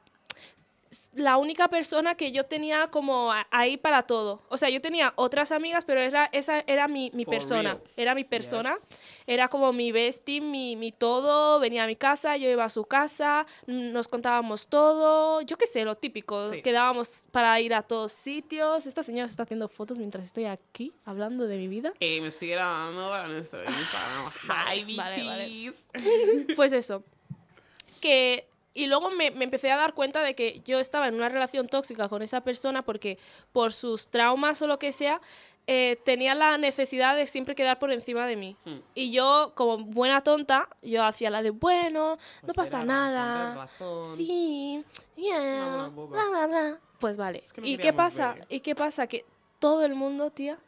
la única persona que yo tenía como ahí para todo. O sea, yo tenía otras amigas, pero era, esa era mi, mi persona. real. Era mi persona. Yes. Era como mi bestie, mi, mi todo. Venía a mi casa, yo iba a su casa, nos contábamos todo. Yo qué sé, lo típico. Sí. Quedábamos para ir a todos sitios. Esta señora se está haciendo fotos mientras estoy aquí hablando de mi vida. Eh, me estoy grabando para nuestro Instagram. Hi, vale, vale. Pues eso. Que. Y luego me, me empecé a dar cuenta de que yo estaba en una relación tóxica con esa persona porque por sus traumas o lo que sea, eh, tenía la necesidad de siempre quedar por encima de mí. Hmm. Y yo, como buena tonta, yo hacía la de, bueno, no Pues pasa nada. razón. Sí, yeah, buena boba. bla, bla, bla. Pues vale. Es que no ¿Y qué pasa? ver. ¿Y qué pasa? Que todo el mundo, tía,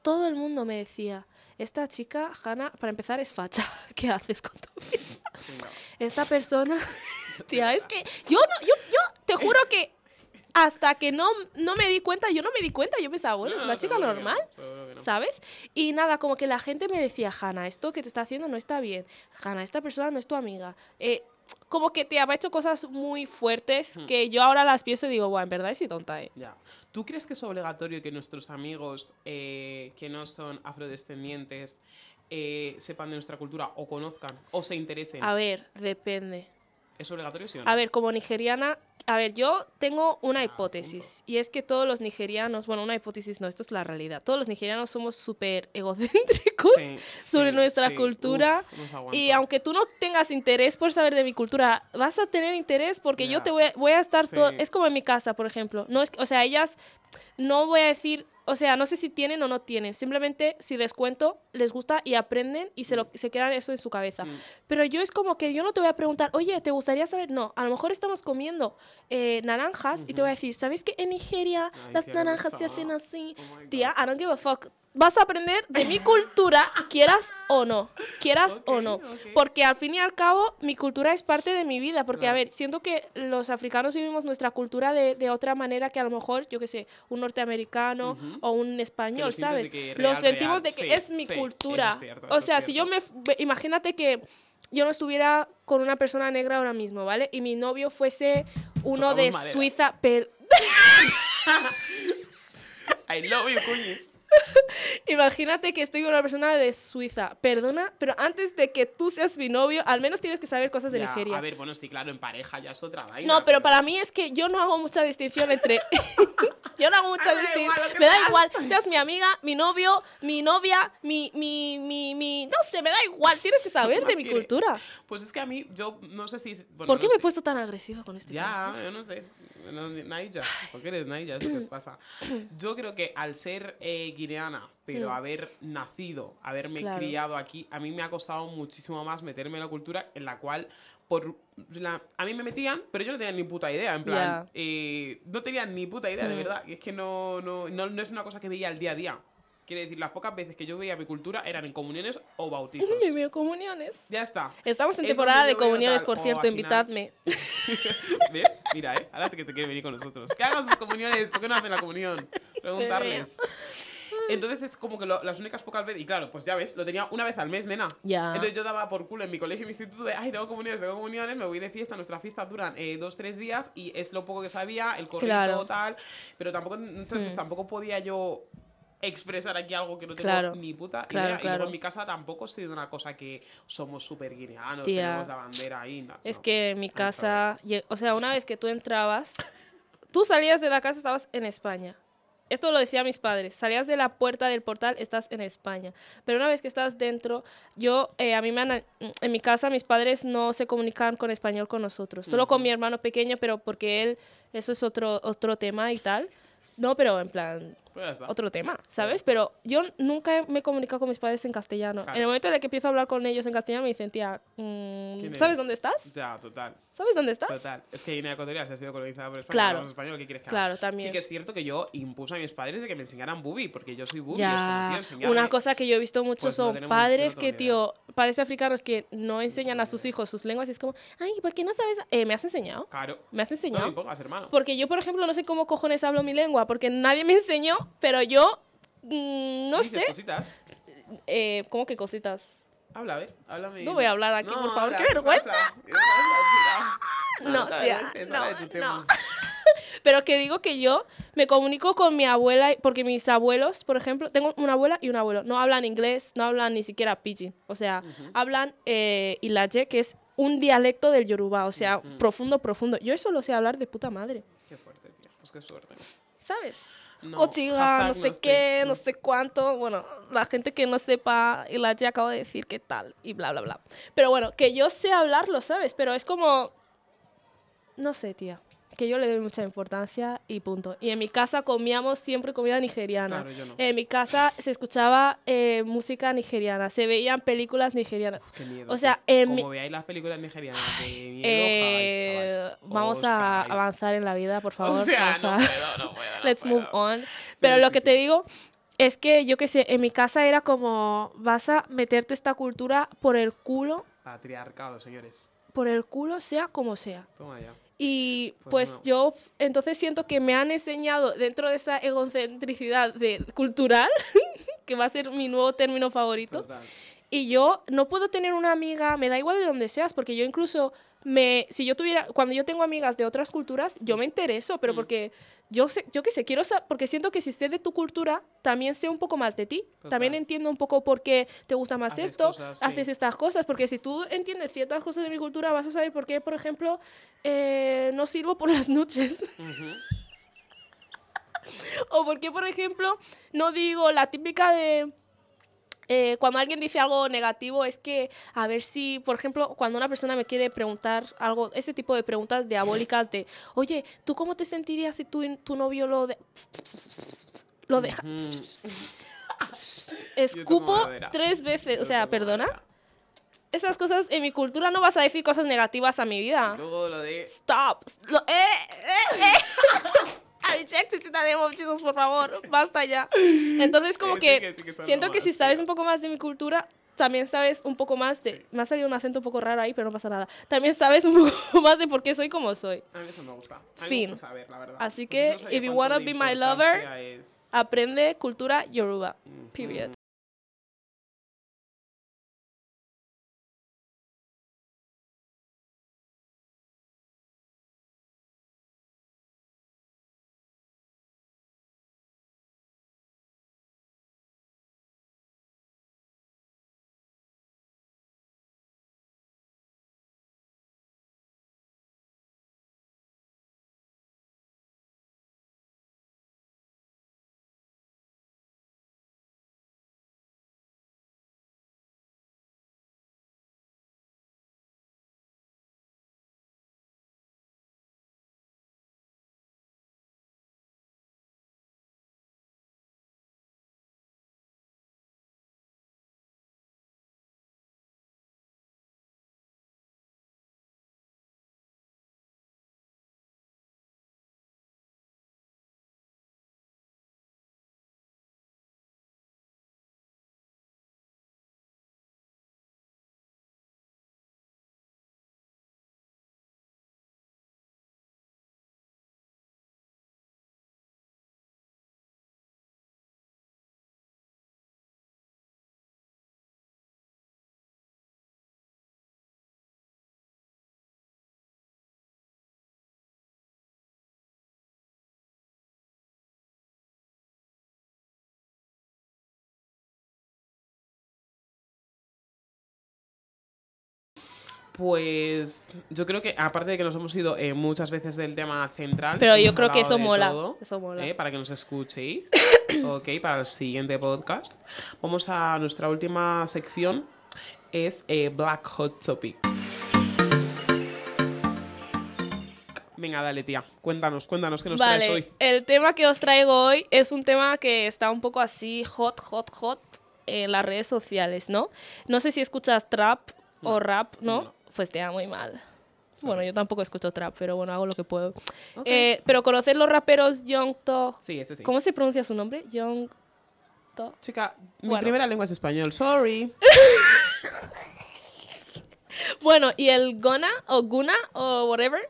todo el mundo me decía, esta chica, Hanna, para empezar, es facha. ¿Qué haces con tu vida? Esta persona, tía, es que yo no, yo, yo te juro que hasta que no, no me di cuenta, yo no me di cuenta, yo pensaba, bueno, No, es una chica normal. no. ¿Sabes? Y nada, como que la gente me decía, Hanna, esto que te está haciendo no está bien. Hanna, esta persona no es tu amiga. Eh, como que te ha hecho cosas muy fuertes Hmm. que yo ahora las pienso y digo, bueno, en verdad es tonta, ¿eh? Ya. ¿Tú crees que es obligatorio que nuestros amigos eh, que no son afrodescendientes eh, sepan de nuestra cultura o conozcan o se interesen? A ver, depende. ¿Es obligatorio sí o no? A ver, como nigeriana, a ver, yo tengo una hipótesis. Y es que todos los nigerianos, bueno, una hipótesis no, esto es la realidad. Todos los nigerianos somos súper egocéntricos Sí, sobre sí, nuestra sí. cultura. Uf. Y aunque tú no tengas interés por saber de mi cultura, vas a tener interés porque yo te voy a, voy a estar todo. Es como en mi casa, por ejemplo. No es, o sea, ellas no voy a decir, o sea, no sé si tienen o no tienen. Simplemente si les cuento, les gusta y aprenden y se, lo, se quedan eso en su cabeza. Mm. Pero yo es como que yo no te voy a preguntar, oye, ¿te gustaría saber? No, a lo mejor estamos comiendo eh, naranjas y te voy a decir, ¿sabéis que en Nigeria Ay, las naranjas se hacen así? Oh Tía. I don't give a fuck. Vas a aprender de mi cultura, quieras o no. Quieras o Ok, no. ok. Porque al fin y al cabo, mi cultura es parte de mi vida. Porque, a Claro. ver, siento que los africanos vivimos nuestra cultura de, de otra manera que a lo mejor, yo qué sé, un norteamericano Ujú. o un español, lo sientes ¿sabes? de que lo real, sentimos real. de que Sí, es mi sí, cultura. es cierto, o sea, si yo me. Imagínate que yo no estuviera con una persona negra ahora mismo, ¿vale? Y mi novio fuese uno Tocamos de madera. Suiza, pero. I love you, cuñis. Imagínate que estoy con una persona de Suiza. Perdona, pero antes de que tú seas mi novio, al menos tienes que saber cosas de Ya, Nigeria. A ver, bueno, sí, claro, en pareja ya es otra vaina. No, pero para mí es que yo no hago mucha distinción entre. yo no hago mucha distinción. que Me da seas. igual, seas mi amiga, mi novio, mi novia, mi, mi, mi, mi. No sé, me da igual. Tienes que saber de mi quiere? cultura. Pues es que a mí, yo no sé si. Bueno, ¿Por qué no me he sé. puesto tan agresiva con este tema? Ya, yo no sé. No, Naija, ¿por qué eres Naija? ¿Eso os pasa? Yo creo que al ser eh, guineana, pero Mm. haber nacido, haberme Claro. criado aquí, a mí me ha costado muchísimo más meterme en la cultura en la cual por la- a mí me metían, pero yo no tenía ni puta idea, en plan, Ya. eh, no tenía ni puta idea, de Mm. verdad. Es que no, no, no, no es una cosa que veía al día a día. Quiere decir, las pocas veces que yo veía mi cultura eran en comuniones o bautizos. Mi veo comuniones. ya está. Estamos en temporada de comuniones, tal, por o cierto, invitadme. ¿Ves? Mira, ¿eh? Ahora sí que se quiere venir con nosotros. Que hagan sus comuniones. ¿Por qué no hacen la comunión? Preguntarles. Entonces es como que lo- las únicas pocas veces. Y claro, pues ya ves, lo tenía una vez al mes, nena. Ya. Entonces yo daba por culo en mi colegio y mi instituto de, ay, tengo comuniones, tengo comuniones, me voy de fiesta. Nuestras fiestas duran eh, dos, tres días y es lo poco que sabía, el correo Claro. tal. Pero tampoco, entonces, Mm. tampoco podía yo expresar aquí algo que no tengo Claro. ni puta Claro, idea. Y claro. luego en mi casa tampoco estoy de una cosa que somos súper guineanos, Tía. tenemos la bandera ahí. no, Es no. que en mi casa, o sea, una vez que tú entrabas, tú salías de la casa, estabas en España. Esto lo decía mis padres. Salías de la puerta del portal, estás en España. Pero una vez que estás dentro, yo, eh, a mí me han, en mi casa mis padres no se comunican con español con nosotros. Solo con mi hermano pequeño, pero porque él, eso es otro, otro tema y tal. No, pero en plan, Pues otro tema, ¿sabes? Pero yo nunca me he comunicado con mis padres en castellano. Claro. En el momento en el que empiezo a hablar con ellos en castellano, me dicen, tía, mm, ¿Quién ¿sabes dónde estás? Ya, total. ¿Sabes dónde estás? Total. Es que Guinea Ecuatorial se ha sido colonizada por España. Claro. ¿qué quieres que Claro, también. Sí que es cierto que yo impuse a mis padres de que me enseñaran bubi, porque yo soy bubi. Ya, es como, tío, enseñarme- una cosa que yo he visto mucho Pues son no padres que, tío, padres africanos que no enseñan a sus hijos sus lenguas y es como, ay, ¿por qué no sabes? Eh, ¿Me has enseñado? Claro. ¿Me has No me enseñado? hermano. Porque yo, por ejemplo, no sé cómo cojones hablo mi lengua, porque nadie me enseñó, pero yo, mm, no sé, cositas. eh, ¿cómo que cositas? Habla, a ver, háblame. No voy a hablar aquí, por favor, habla, qué ¿qué vergüenza. pasa, chica? No, tía, no, no. Pero que digo que yo me comunico con mi abuela, porque mis abuelos, por ejemplo, tengo una abuela y un abuelo, no hablan inglés, no hablan ni siquiera pidgin, o sea, hablan eh, ilaje, que es un dialecto del yoruba, o sea, profundo, profundo. Yo eso lo sé hablar de puta madre, Qué fuerte, tío. Pues qué suerte. ¿sabes? No, hashtag no sé qué, no sé cuánto. Bueno, la gente que no sepa, ilaje acabo de decir qué tal y bla, bla, bla. Pero bueno, que yo sé hablarlo, ¿sabes? Pero es como... No sé, tía. Que yo le doy mucha importancia y punto. Y en mi casa comíamos siempre comida nigeriana. Claro, yo no. En mi casa se escuchaba eh, música nigeriana, se veían películas nigerianas. Qué miedo. O sea, en mi- Como veáis las películas nigerianas de miedo, Eh, os cagáis, chaval. vamos Os a avanzar en la vida, por favor. O sea, no a- puedo, no puedo. Let's puedo. move on. Pero Pero lo sí, que sí. te digo es que yo qué sé, en mi casa era como vas a meterte esta cultura por el culo, Patriarcado, señores. por el culo sea como sea. Toma ya. Y Pues pues no. yo entonces siento que me han enseñado dentro de esa egocentricidad de cultural, que va a ser mi nuevo término favorito, Total. y yo no puedo tener una amiga, me da igual de donde seas, porque yo incluso me, si yo tuviera, cuando yo tengo amigas de otras culturas, yo me intereso, pero Mm. porque yo sé, yo qué sé, quiero saber, porque siento que si sé de tu cultura, también sé un poco más de ti. También entiendo un poco por qué te gusta más Haces esto, cosas, sí. haces estas cosas, porque si tú entiendes ciertas cosas de mi cultura, vas a saber por qué, por ejemplo, eh, no sirvo por las noches. O por qué, por ejemplo, no digo la típica de... eh, cuando alguien dice algo negativo es que a ver si, por ejemplo, cuando una persona me quiere preguntar algo, ese tipo de preguntas diabólicas de, oye, ¿tú cómo te sentirías si tu, tu novio lo de... lo deja? Escupo tres veces, o sea, perdona. madera. Esas cosas en mi cultura no vas a decir cosas negativas a mi vida. Luego lo de. Stop. Lo- eh, eh, eh. I reject it in the name of Jesus, por favor. Basta ya. Entonces, como Sí, que, sí que- sí que siento que si sabes un poco más de mi cultura, también sabes un poco más de... Me ha salido un acento un poco raro ahí, pero no pasa nada. También sabes un poco más de por qué soy como soy. A mí eso me gusta. A mí Fin. me gusta saber, la verdad. Así que, no if you wanna be my lover, es- Aprende cultura yoruba. Period. Pues yo creo que, aparte de que nos hemos ido eh, muchas veces del tema central. Pero yo creo que eso mola, todo, eso mola. eh, para que nos escuchéis. ok, para el siguiente podcast. Vamos a nuestra última sección. Es eh, Black Hot Topic. Venga, dale, tía. Cuéntanos, cuéntanos qué nos traes hoy. el tema que os traigo hoy es un tema que está un poco así hot, hot, hot en las redes sociales, ¿no? No sé si escuchas trap o rap, ¿no? no. Pues te da muy mal. Bueno, yo tampoco escucho trap, pero bueno, hago lo que puedo. Eh, pero conocer los raperos Young To... Sí, ese sí. ¿Cómo se pronuncia su nombre? Young To... Chica, mi Bueno. primera lengua es español. Sorry. Bueno, y el Gona o Guna o whatever.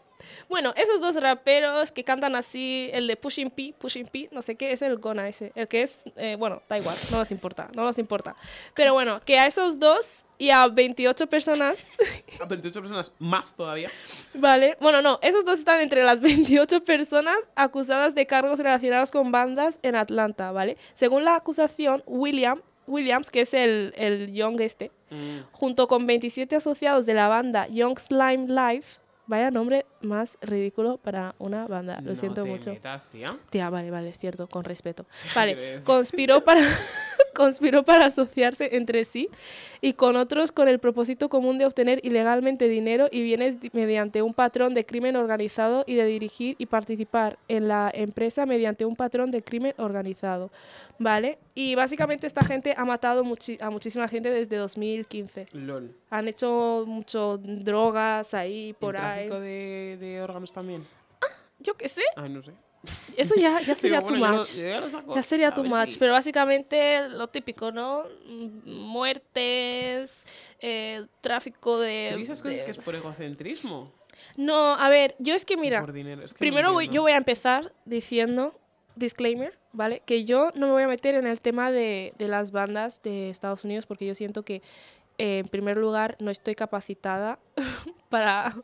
Bueno, esos dos raperos que cantan así, el de Pushing P, Pushing P, no sé qué, es el Gona ese. El que es, eh, bueno, da igual, no nos importa, no nos importa. Pero bueno, que a esos dos y a 28 personas, A 28 personas más todavía. ¿vale? Bueno, no, esos dos están entre las 28 personas acusadas de cargos relacionados con bandas en Atlanta, ¿vale? Según la acusación, William, Williams, que es el, el Young este, Mm. junto con 27 asociados de la banda Young Slime Live. Vaya nombre más ridículo para una banda, lo No siento te mucho. metas, tía. Tía, vale, vale, cierto, con respeto. Vale, conspiró para, conspiró para asociarse entre sí y con otros con el propósito común de obtener ilegalmente dinero y bienes di- mediante un patrón de crimen organizado y de dirigir y participar en la empresa mediante un patrón de crimen organizado. ¿Vale? Y básicamente esta gente ha matado muchi- a muchísima gente desde 2015. LOL. Han hecho mucho drogas ahí, por ¿El ahí. tráfico de, de órganos también? Yo qué sé, Ay, no sé. Eso ya, ya sería Digo, too bueno, yo lo- much. yo ya lo saco, Ya sería too much, pero básicamente lo típico, ¿no? Muertes, eh, tráfico de... Esas cosas de- que es por egocentrismo. No, a ver, yo es que mira, dinero. Es que no primero voy- entiendo. yo voy a empezar diciendo, disclaimer, ¿vale? Que yo no me voy a meter en el tema de, de las bandas de Estados Unidos porque yo siento que, eh, en primer lugar, no estoy capacitada para,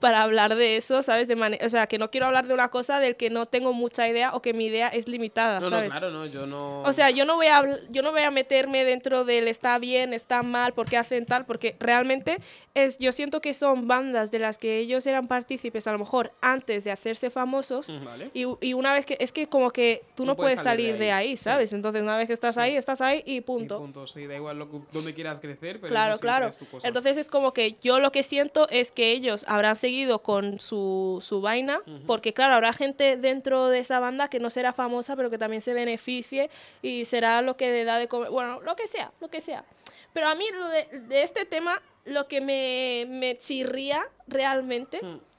para hablar de eso, ¿sabes? De mane- o sea, que no quiero hablar de una cosa del que no tengo mucha idea o que mi idea es limitada, No, no, ¿sabes? claro, no, yo no. O sea, yo no voy a yo no voy a meterme dentro del está bien, está mal, por qué hacen tal, porque realmente es yo siento que son bandas de las que ellos eran partícipes a lo mejor antes de hacerse famosos Mm, Vale. y, y una vez que es que como que tú no, puedes salir de ahí, sí. ¿sabes? Entonces, una vez que estás Sí. ahí, estás ahí y Y punto. punto, sí, da igual lo dónde quieras crecer, pero Claro, eso claro. es tu cosa. Entonces es como que yo lo que siento es que ellos habrán seguido con su, su vaina, porque claro, habrá gente dentro de esa banda que no será famosa, pero que también se beneficie y será lo que le da de comer, bueno, lo que sea, lo que sea. Pero a mí lo de, de este tema, lo que me, me chirría realmente Mm.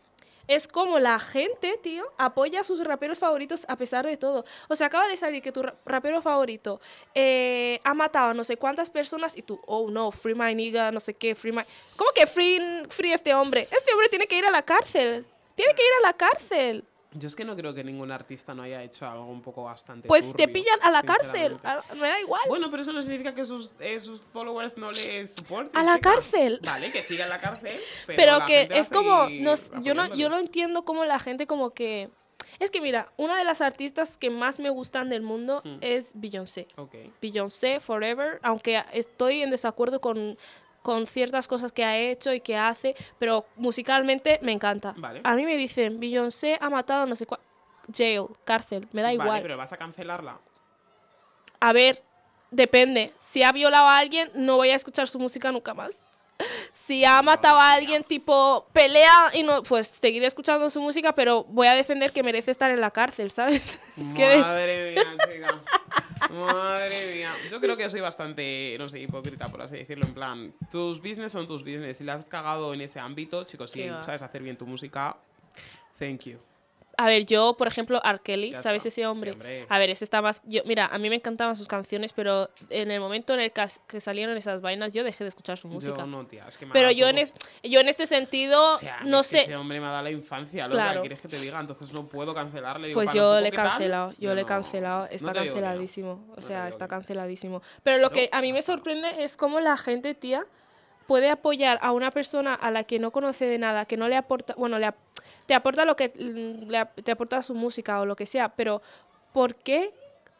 Es como la gente, tío, apoya a sus raperos favoritos a pesar de todo. O sea, acaba de salir que tu ra- rapero favorito eh, ha matado a no sé cuántas personas y tú, oh no, free my nigga, no sé qué, free my... ¿Cómo que free, free este hombre? Este hombre tiene que ir a la cárcel. Tiene que ir a la cárcel. Yo es que no creo que ningún artista no haya hecho algo un poco bastante. Pues te pillan a la cárcel. A- me da igual. Bueno, pero eso no significa que sus, eh, sus followers no le soporten. A la chica. cárcel. Vale, que siga en la cárcel. Pero, pero la que a es como seguir no s- yo no yo no entiendo cómo la gente como que es que mira una de las artistas que más me gustan del mundo Mm. es Beyoncé Ok. Beyoncé Forever aunque estoy en desacuerdo con con ciertas cosas que ha hecho y que hace pero musicalmente me encanta Vale. a mí me dicen Beyoncé ha matado no sé cuál jail cárcel me da Vale, igual pero vas a cancelarla. a ver depende si ha violado a alguien no voy a escuchar su música nunca más si ha matado a alguien tipo pelea y no, pues seguiré escuchando su música, pero voy a defender que merece estar en la cárcel, ¿sabes? Es que Madre mía, chica. Madre mía. Yo creo que soy bastante, no sé, hipócrita, por así decirlo. En plan, tus business son tus business. Si la has cagado en ese ámbito, chicos, si sabes hacer bien tu música, thank you. A ver, yo, por ejemplo, R. Kelly, Ya ¿sabes está. ese hombre? Sí, hombre. A ver, ese está más yo, mira, a mí me encantaban sus canciones, pero en el momento en el que, que salieron esas vainas yo dejé de escuchar su música. Yo no, tía. Es que me pero yo en, es- yo en este sentido O sea, no es que sé, Ese hombre me ha dado la infancia, loca. Claro. ¿Qué quieres que te diga? Entonces no puedo cancelarle. Digo, Pues yo le he que cancelado, yo le he cancelado, está que no. canceladísimo, o sea, está que canceladísimo. Pero lo que a mí me sorprende es cómo la gente, tía, puede apoyar a una persona a la que no conoce de nada, que no le aporta, bueno, le ap- te aporta lo que mm, le te aporta su música o lo que sea, pero ¿por qué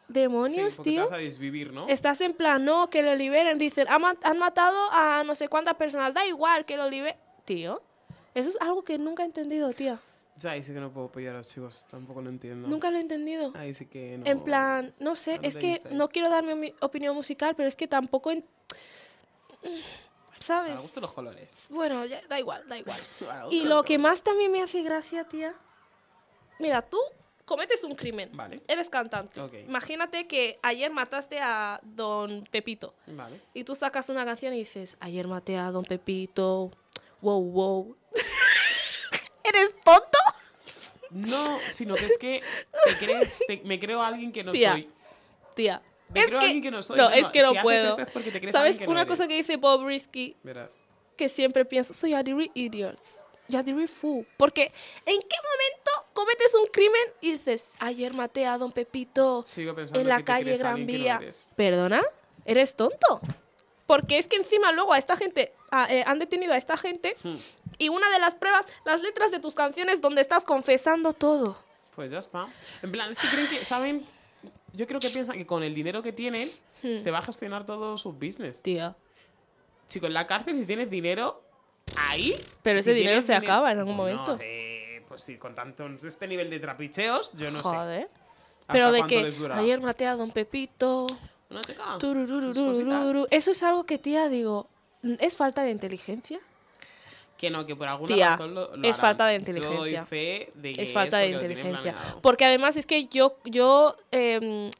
demonios, Sí, porque te tío? vas a desvivir, ¿no? Estás en plan, no, que lo liberen. Dicen, "Ha mat- han matado a no sé cuántas personas. Da igual que lo liberen. tío. Eso es algo que nunca he entendido, tía. Ya, ahí sí que no puedo apoyar a los chicos, tampoco lo entiendo. Nunca lo he entendido. Ahí sí que no. En plan, no sé, es que no quiero darme mi opinión musical, pero es que tampoco... en- ¿Sabes? gusto los colores. Bueno, ya, da igual, da igual. Y lo que más también me hace gracia, tía. Mira, tú cometes un crimen. Vale, Eres cantante. Imagínate que ayer mataste a don Pepito. vale. Y tú sacas una canción y dices, ayer maté a don Pepito. Wow, wow. ¿Eres tonto? No, sino que es que te crees, te- me creo a alguien que no Tía, soy. Tía. Es que, no soy. no, es que no puedo. es ¿Sabes? no Una cosa que dice Bob Risky, Verás. que siempre pienso, soy a real idiots. The real fool. Porque, ¿en qué momento cometes un crimen y dices, ayer maté a don Pepito Sigo en la que calle Gran Vía? eres. ¿Perdona? ¿Eres tonto? Porque es que encima luego a esta gente, a- eh, han detenido a esta gente Hmm. y una de las pruebas, las letras de tus canciones donde estás confesando todo. Pues ya está. En plan, es que creen que, ¿saben? Yo creo que piensan que con el dinero que tienen Hmm. se va a gestionar todo su business. Tía. Chico, en la cárcel, si tienes dinero, ahí. Pero si ese dinero se dinero- acaba en algún Bueno, momento. eh, pues sí, con tanto este nivel de trapicheos, yo no sé. Joder. ¿Hasta Pero de que ayer maté a don Pepito. Una chica. Eso es algo que, tía, digo, ¿es falta de inteligencia? Que no, que por alguna Tía, razón lo, lo es harán. falta de Yo doy inteligencia. fe de que es falta de lo tienen inteligencia. Porque además es que yo, yo em,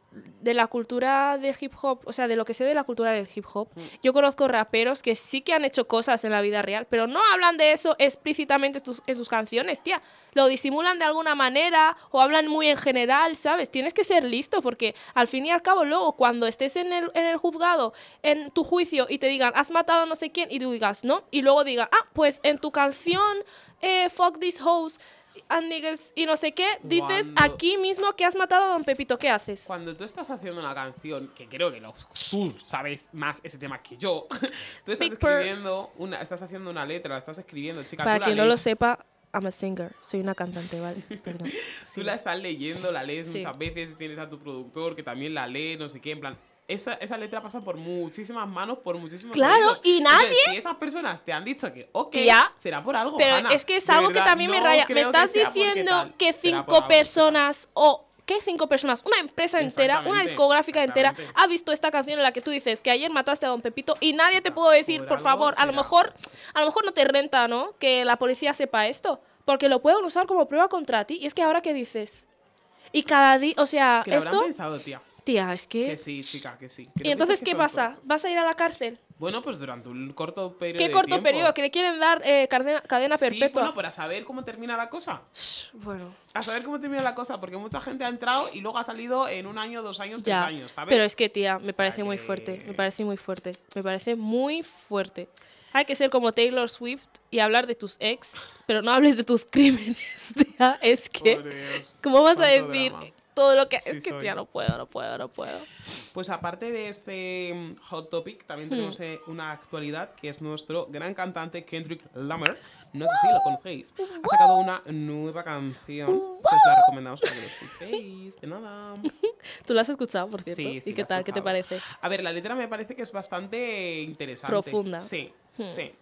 de la cultura del hip hop, o sea, de lo que sé de la cultura del hip hop, Mm. yo conozco raperos que sí que han hecho cosas en la vida real, pero no hablan de eso explícitamente en tus- en sus canciones, tía. Lo disimulan de alguna manera o hablan muy en general, ¿sabes? Tienes que ser listo porque al fin y al cabo luego cuando estés en el, en el juzgado, en tu juicio y te digan, has matado a no sé quién y tú digas, no, y luego digan, ah, pues en tu canción, eh, fuck these hoes and niggas y no sé qué, dices Cuando- aquí mismo que has matado a don Pepito, ¿qué haces? Cuando tú estás haciendo una canción, que creo que lo- tú sabes más ese tema que yo, tú estás Big Purr. escribiendo una, estás haciendo una letra, la estás escribiendo, chica, Para tú la quien no lo lees, sepa, I'm a singer, soy una cantante, ¿vale? Perdón. Tú la estás leyendo, la lees Sí. muchas veces, tienes a tu productor que también la lee, no sé qué, en plan. Esa, esa letra pasa por muchísimas manos, por muchísimos Claro, y Entonces, nadie- si esas personas te han dicho que, ok, Tía, será por algo. Pero Hanna. es que es algo que también me no raya. Me creo que estás porque diciendo que cinco personas o... ¿Qué cinco personas? Una empresa entera, una discográfica entera ha visto esta canción en la que tú dices que ayer mataste a Don Pepito y nadie te pudo decir, Por por favor, a lo mejor a lo mejor no te renta, ¿no? Que la policía sepa esto, porque lo pueden usar como prueba contra ti y es que ahora qué dices? Y cada día, o sea, Que esto, pensado, tía. Tía, es que Que sí, chica, que sí. Que ¿Y no entonces qué pasa? ¿Vas a ir a la cárcel? Bueno, pues durante un corto periodo ¿Qué de corto tiempo. periodo? Que le quieren dar eh, cadena, cadena Sí, perpetua. bueno, para saber cómo termina la cosa. Bueno, A saber cómo termina la cosa, porque mucha gente ha entrado y luego ha salido en un año, dos años, tres ya. años, ¿sabes? Pero es que, tía, me sea parece muy fuerte. Me parece muy fuerte. Me parece muy fuerte. Hay que ser como Taylor Swift y hablar de tus ex, pero no hables de tus crímenes, tía. Es que, Por Dios. ¿cómo vas a decir drama. Todo lo que... Sí es que, soy. tía, no puedo, no puedo, no puedo. Pues aparte de este mm, hot topic, también tenemos Hmm. eh, una actualidad que es nuestro gran cantante Kendrick Lamar. No sé si lo conocéis. Ha sacado una nueva canción. Pues la recomendamos para que lo escuchéis. De nada. Tú lo has escuchado, por cierto. Sí, sí, ¿Y la qué tal? ¿Qué te parece? A ver, la letra me parece que es bastante interesante. Profunda. Sí, Hmm. sí.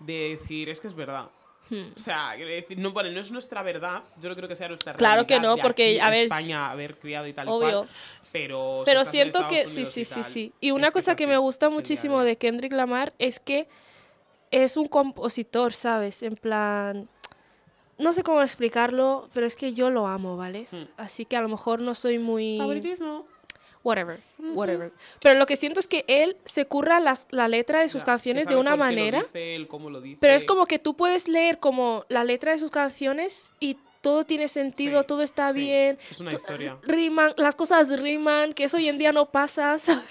De decir, es que es verdad. O sea, quiero decir, no, bueno, no es nuestra verdad. Yo no creo que sea nuestra Claro que realidad no, de porque, aquí, a ver, España, haber criado y tal y obvio. cual. Pero, Pero siento que sí, sí, sí, sí. Y una cosa que me gusta muchísimo de Kendrick Lamar es que es un compositor, ¿sabes? En plan... No sé cómo explicarlo, pero es que yo lo amo, ¿vale? Hmm. Así que a lo mejor no soy muy... Favoritismo. Whatever, whatever. Pero lo que siento es que él se curra las, la letra de sus canciones que de una manera. dice él, cómo lo dice. Pero es como que tú puedes leer como la letra de sus canciones y todo tiene sentido, Sí, todo está sí, bien. es una to- historia. Riman, las cosas riman, que eso hoy en día no pasa, ¿sabes?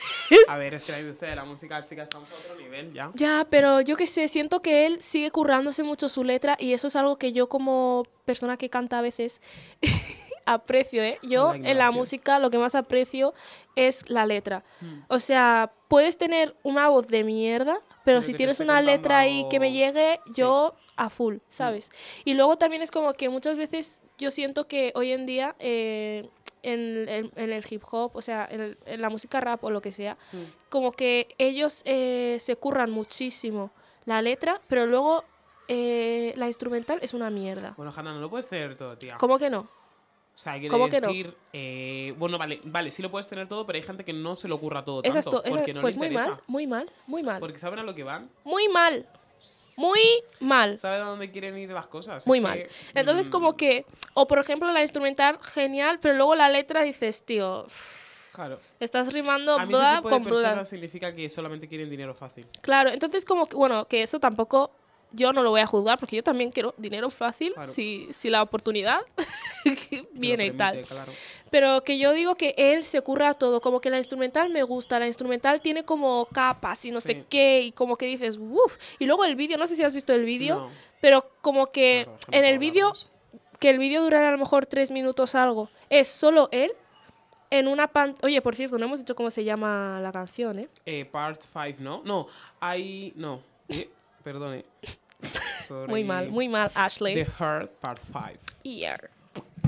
A ver, es que la industria de la música, chica, estamos a otro nivel ya. Ya, pero yo qué sé, siento que él sigue currándose mucho su letra y eso es algo que yo como persona que canta a veces aprecio, ¿eh? Yo La en la música lo que más aprecio es la letra. Hmm. O sea, puedes tener una voz de mierda, pero Pero si tienes una letra ahí que me llegue, Sí. yo a full, ¿sabes? Y luego también es como que muchas veces yo siento que hoy en día eh, en, en- en el hip hop, o sea, en, el- en la música rap o lo que sea, Mm. como que ellos eh, se curran muchísimo la letra, pero luego eh, la instrumental es una mierda. Bueno, Hanna, no lo puedes tener todo, tía. ¿Cómo que no? O sea, quiere ¿Cómo que no? decir, eh, bueno, vale, vale, sí lo puedes tener todo, pero hay gente que no se le ocurra todo tanto, porque no pues le muy interesa. mal, muy mal, muy mal. Porque saben a lo que van, Muy mal. Muy mal. saben a dónde quieren ir las cosas. Muy es mal. que, Entonces, mm, como que, o por ejemplo, la instrumental, genial, pero luego la letra dices, tío, Claro. estás rimando A mí ese bla tipo de con bla. personas significa que solamente quieren dinero fácil. Claro, entonces como que, bueno, que eso tampoco yo no lo voy a juzgar porque yo también quiero dinero fácil Claro. si, si la oportunidad viene y tal. permite, claro. Pero que yo digo que él se curra todo, como que la instrumental me gusta, la instrumental tiene como capas y no Sí. sé qué, y como que dices, uff. Y luego el vídeo, no sé si has visto el vídeo, No, pero como que claro, en el vídeo, que el vídeo durara a lo mejor tres minutos algo, es solo él en una pantalla. Oye, por cierto, no hemos dicho cómo se llama la canción, ¿eh? Eh, part 5, ¿no? No, hay. No. Eh, perdone. Muy mal, muy mal, Ashley. The Heart, part 5. Ear.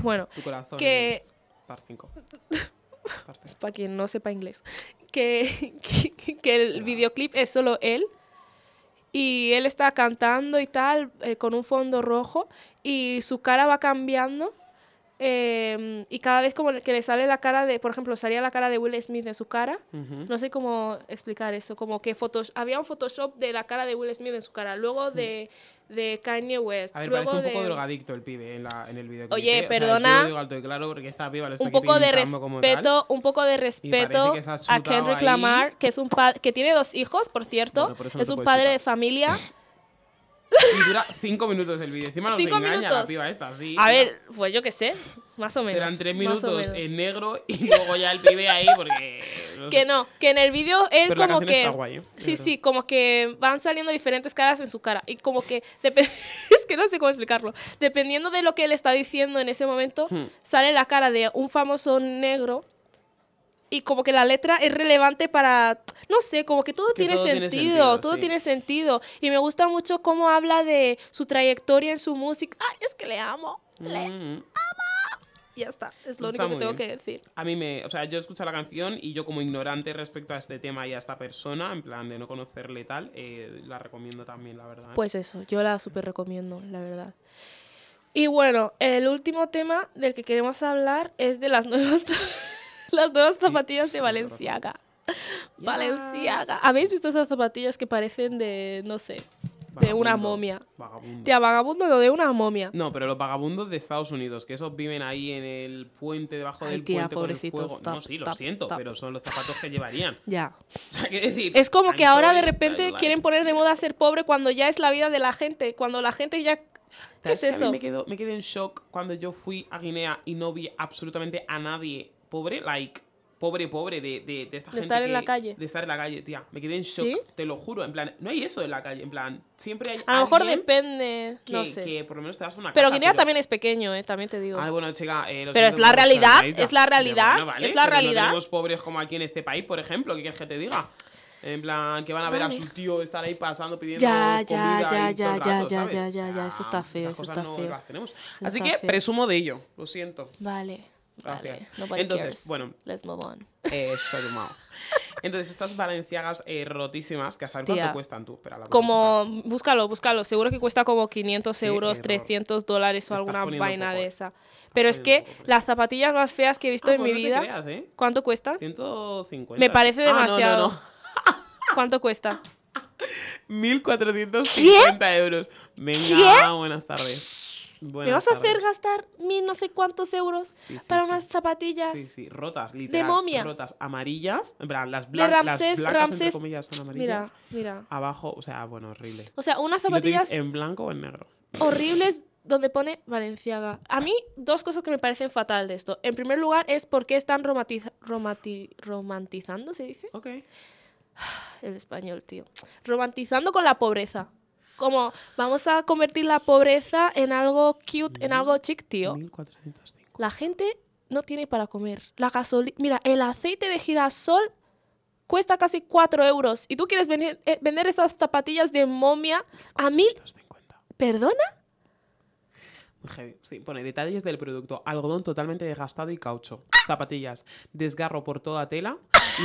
Bueno, Tu corazón. Que- Part 5. Parte. para quien no sepa inglés, que, que, que el videoclip es solo él y él está cantando y tal, eh, con un fondo rojo y su cara va cambiando eh, y cada vez como que le sale la cara de, por ejemplo, salía la cara de Will Smith en su cara. Ujú. No sé cómo explicar eso, como que fotos, había un Photoshop de la cara de Will Smith en su cara, luego de, de Kanye West. A ver, luego parece un poco de... drogadicto el pibe en, la, en el video. Oye, perdona. yo lo digo alto y claro porque esta piba lo está un poco de respeto, un poco de respeto que a Kendrick ahí. Lamar, que es un que tiene dos hijos, por cierto, Bueno, por es un padre chutar. de familia. Y dura 5 minutos el vídeo. Encima nos Cinco engaña la minutos. piba esta, sí. A ver, pues yo qué sé, más o menos. Serán 3 más o minutos en negro y luego ya el pibe ahí porque. no Que sé. no, que en el vídeo él Pero la como que está guay, ¿eh? sí, sí, como que van saliendo diferentes caras en su cara y como que es que no sé cómo explicarlo. Dependiendo de lo que él está diciendo en ese momento, Hmm. sale la cara de un famoso negro y como que la letra es relevante para no sé, como que todo, Que tiene, todo tiene sentido, todo sí. tiene sentido y me gusta mucho cómo habla de su trayectoria en su música. Ay, es que le amo. Le Mm. ya está, es lo Está único que tengo bien. que decir. A mí me. O sea, yo escucho la canción y yo, como ignorante respecto a este tema y a esta persona, en plan de no conocerle tal, eh, la recomiendo también, la verdad. ¿eh? Pues eso, yo la súper recomiendo, la verdad. Y bueno, el último tema del que queremos hablar es de las nuevas, las nuevas zapatillas de Valenciaga. Valenciaga. ¿Habéis visto esas zapatillas que parecen de, no sé, de una momia? Vagabundo. De vagabundo, no, de una momia. No, pero los vagabundos de Estados Unidos, que esos viven ahí en el puente, debajo Ay, del tía, puente con el fuego. stop, no, sí, lo stop, siento, stop. pero son los zapatos que llevarían. Ya. O sea, quiero decir. Es como que ahora de repente quieren poner de moda ser pobre cuando ya es la vida de la gente, cuando la gente ya... ¿Qué es ¿sabes que eso? Me, quedo, me quedé en shock cuando yo fui a Guinea y no vi absolutamente a nadie pobre, like, pobre, pobre, de, de, de esta De gente. estar en la calle. De estar en la calle, tía. Me quedé en shock, ¿Sí? te lo juro. En plan, no hay eso en la calle. En plan, siempre hay. A lo mejor depende, que, no sé. que por lo menos te das una Pero casa, Guinea también es pequeño, eh, también te digo. Ah, bueno, chica, eh, Pero es la realidad, es la realidad, bueno, vale, es la pero realidad. No tenemos pobres como aquí en este país, por ejemplo, ¿qué quieres que te diga? En plan, que van a ver a su tío estar ahí pasando pidiendo Ya, ya, comida ya, ya, ya, rato, ya, ¿sabes? ya, O ya, ya, eso está feo, eso está no feo. las tenemos. Eso Así está que feo. presumo de ello, lo siento. Vale. Vale. Nobody Entonces, cares. bueno. Let's move on. Eh. Entonces, estas valenciagas eh, rotísimas, que a saber Tía. cuánto cuestan tú. La voy a Como, búscalo, búscalo. Seguro que cuesta como 500 Qué euros, error. 300 dólares o estás alguna poniendo vaina poco, de eh. esa. Pero es que poniendo poco precio. las zapatillas más feas que he visto Ah, en mi no te vida, creas, ¿eh? ¿cuánto cuestan? 150. Me parece Ah, no, no, demasiado. no. ¿Cuánto cuesta? 1.450 euros. Venga, buenas tardes. ¿Me vas a tardes. hacer gastar mil no sé cuántos euros Sí, sí, para sí. unas zapatillas? Sí, sí, rotas, literal. momia. Rotas, amarillas. En plan, las, De blan- Ramsés, las blancas, entre Ramsés- comillas, son Mira, amarillas. mira. Abajo, o sea, bueno, horrible. O sea, unas zapatillas en blanco o en negro. horribles donde pone Valenciaga. A mí, dos cosas que me parecen fatal de esto. En primer lugar, es por qué están romantiza- romantizando, ¿se dice? Ok. El español, tío. Romantizando con la pobreza. Como vamos a convertir la pobreza en algo cute, en algo chic, tío. 1.405. La gente no tiene para comer. La gasolina. Mira, el aceite de girasol cuesta casi 4 euros. Y tú quieres venir- eh, vender esas zapatillas de momia a mil. 250. ¿Perdona? Muy heavy. Sí, pone detalles del producto. Algodón totalmente desgastado y caucho. Zapatillas. Desgarro por toda tela.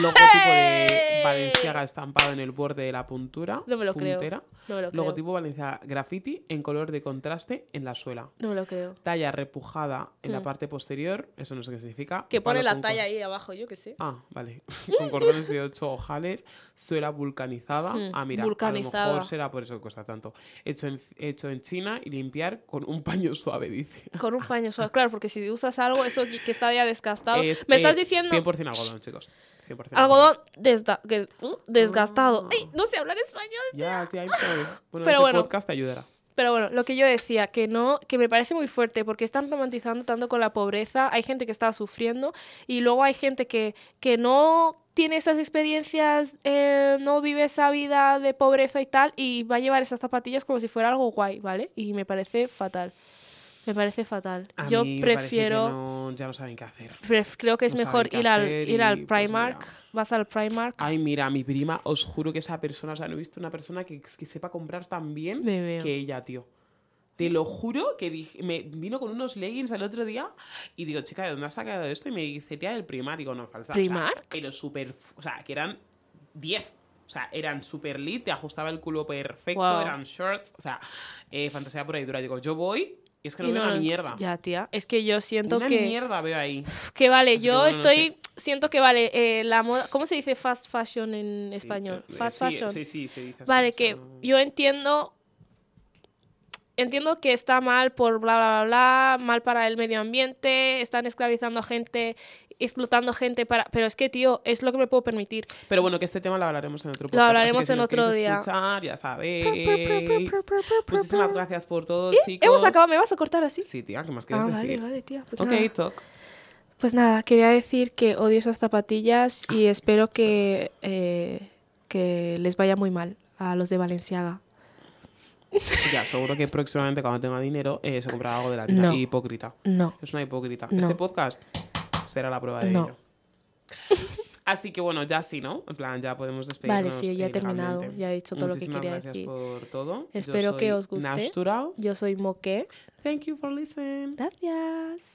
Logotipo de Valenciaga estampado en el borde de la puntura. No me lo creo. puntera. No me lo creo. Logotipo Valenciaga graffiti en color de contraste en la suela. No me lo creo. Talla repujada en la Mm. parte posterior. Eso no sé qué significa. Que pone la talla ahí abajo, yo qué sé. Ah, vale. Con cordones de ocho ojales, suela vulcanizada. Hmm, ah, mira, a lo vulcanizada. mejor será por eso que cuesta tanto. Hecho en, hecho en China y limpiar con un paño suave, dice. Con un paño suave. Claro, porque si usas algo, eso que que está ya desgastado. Es, Me estás eh, diciendo 100% algodón, chicos. 100% algodón desda- que- uh, desgastado. Ah. Ay, no sé hablar español. Ya, tía, sorry. Bueno, Pero ese bueno. podcast te ayudará. Pero bueno, lo que yo decía, que no, que me parece muy fuerte, porque están romantizando tanto con la pobreza, hay gente que está sufriendo, y luego hay gente que, que no tiene esas experiencias, eh, no vive esa vida de pobreza y tal, y va a llevar esas zapatillas como si fuera algo guay, ¿vale? Y me parece fatal. Me parece fatal. A yo mí me parece que prefiero, no- ya no saben qué hacer. creo que es no mejor ir al, ir al y, pues, Primark, vas al Primark, Ay, mira, mi prima, os juro que esa persona, o sea, no he visto una persona que, que sepa comprar tan bien que ella, tío. Te lo juro que dije- me vino con unos leggings el otro día y digo, chica, ¿de dónde has sacado esto? Y me dice, tía, del Primark. Digo, no, falsa. O sea, ¿Primark? pero súper, o sea, que eran 10. O sea, eran súper lit, te ajustaba el culo perfecto, eran shorts, o sea, eh, fantasía por ahí dura. Digo, yo voy y es que no Y veo no una lo- mierda. Ya, tía. Es que yo siento una que... mierda veo ahí. Que vale, Así que yo no estoy. Siento que vale, eh, la moda. ¿Cómo se dice fast fashion en Sí, español? eh, fast sí, fashion. Sí, sí, se dice así, vale, o sea, que no- yo entiendo. Entiendo que está mal por bla, bla, bla, bla, mal para el medio ambiente, están esclavizando a gente, explotando gente para... Pero es que, tío, es lo que me puedo permitir. Pero bueno, que este tema lo hablaremos en otro Lo podcast. así hablaremos en otro día. escuchar, ya sabéis. Muchísimas gracias por todo, chicos. Hemos acabado, ¿me vas a cortar así? Sí, tía, ¿qué más Ah, quieres vale, decir? vale, tía. Pues ok, nada. talk. Pues nada, quería decir que odio esas zapatillas y Ah, sí, espero que, eh, que les vaya muy mal a los de Valenciaga. Ya, seguro que próximamente cuando tenga dinero eh, se comprará algo de la tía. No. Hipócrita. No. Es una hipócrita. No. Este podcast será la prueba de No. ello. Así que bueno, ya sí, ¿no? En plan, ya podemos despedirnos. Vale, sí, ya he terminado, ya he dicho todo lo que Muchísimas quería gracias decir. por todo. Yo Espero que os guste. Natural. Yo soy Moque. Thank you for listening. Gracias.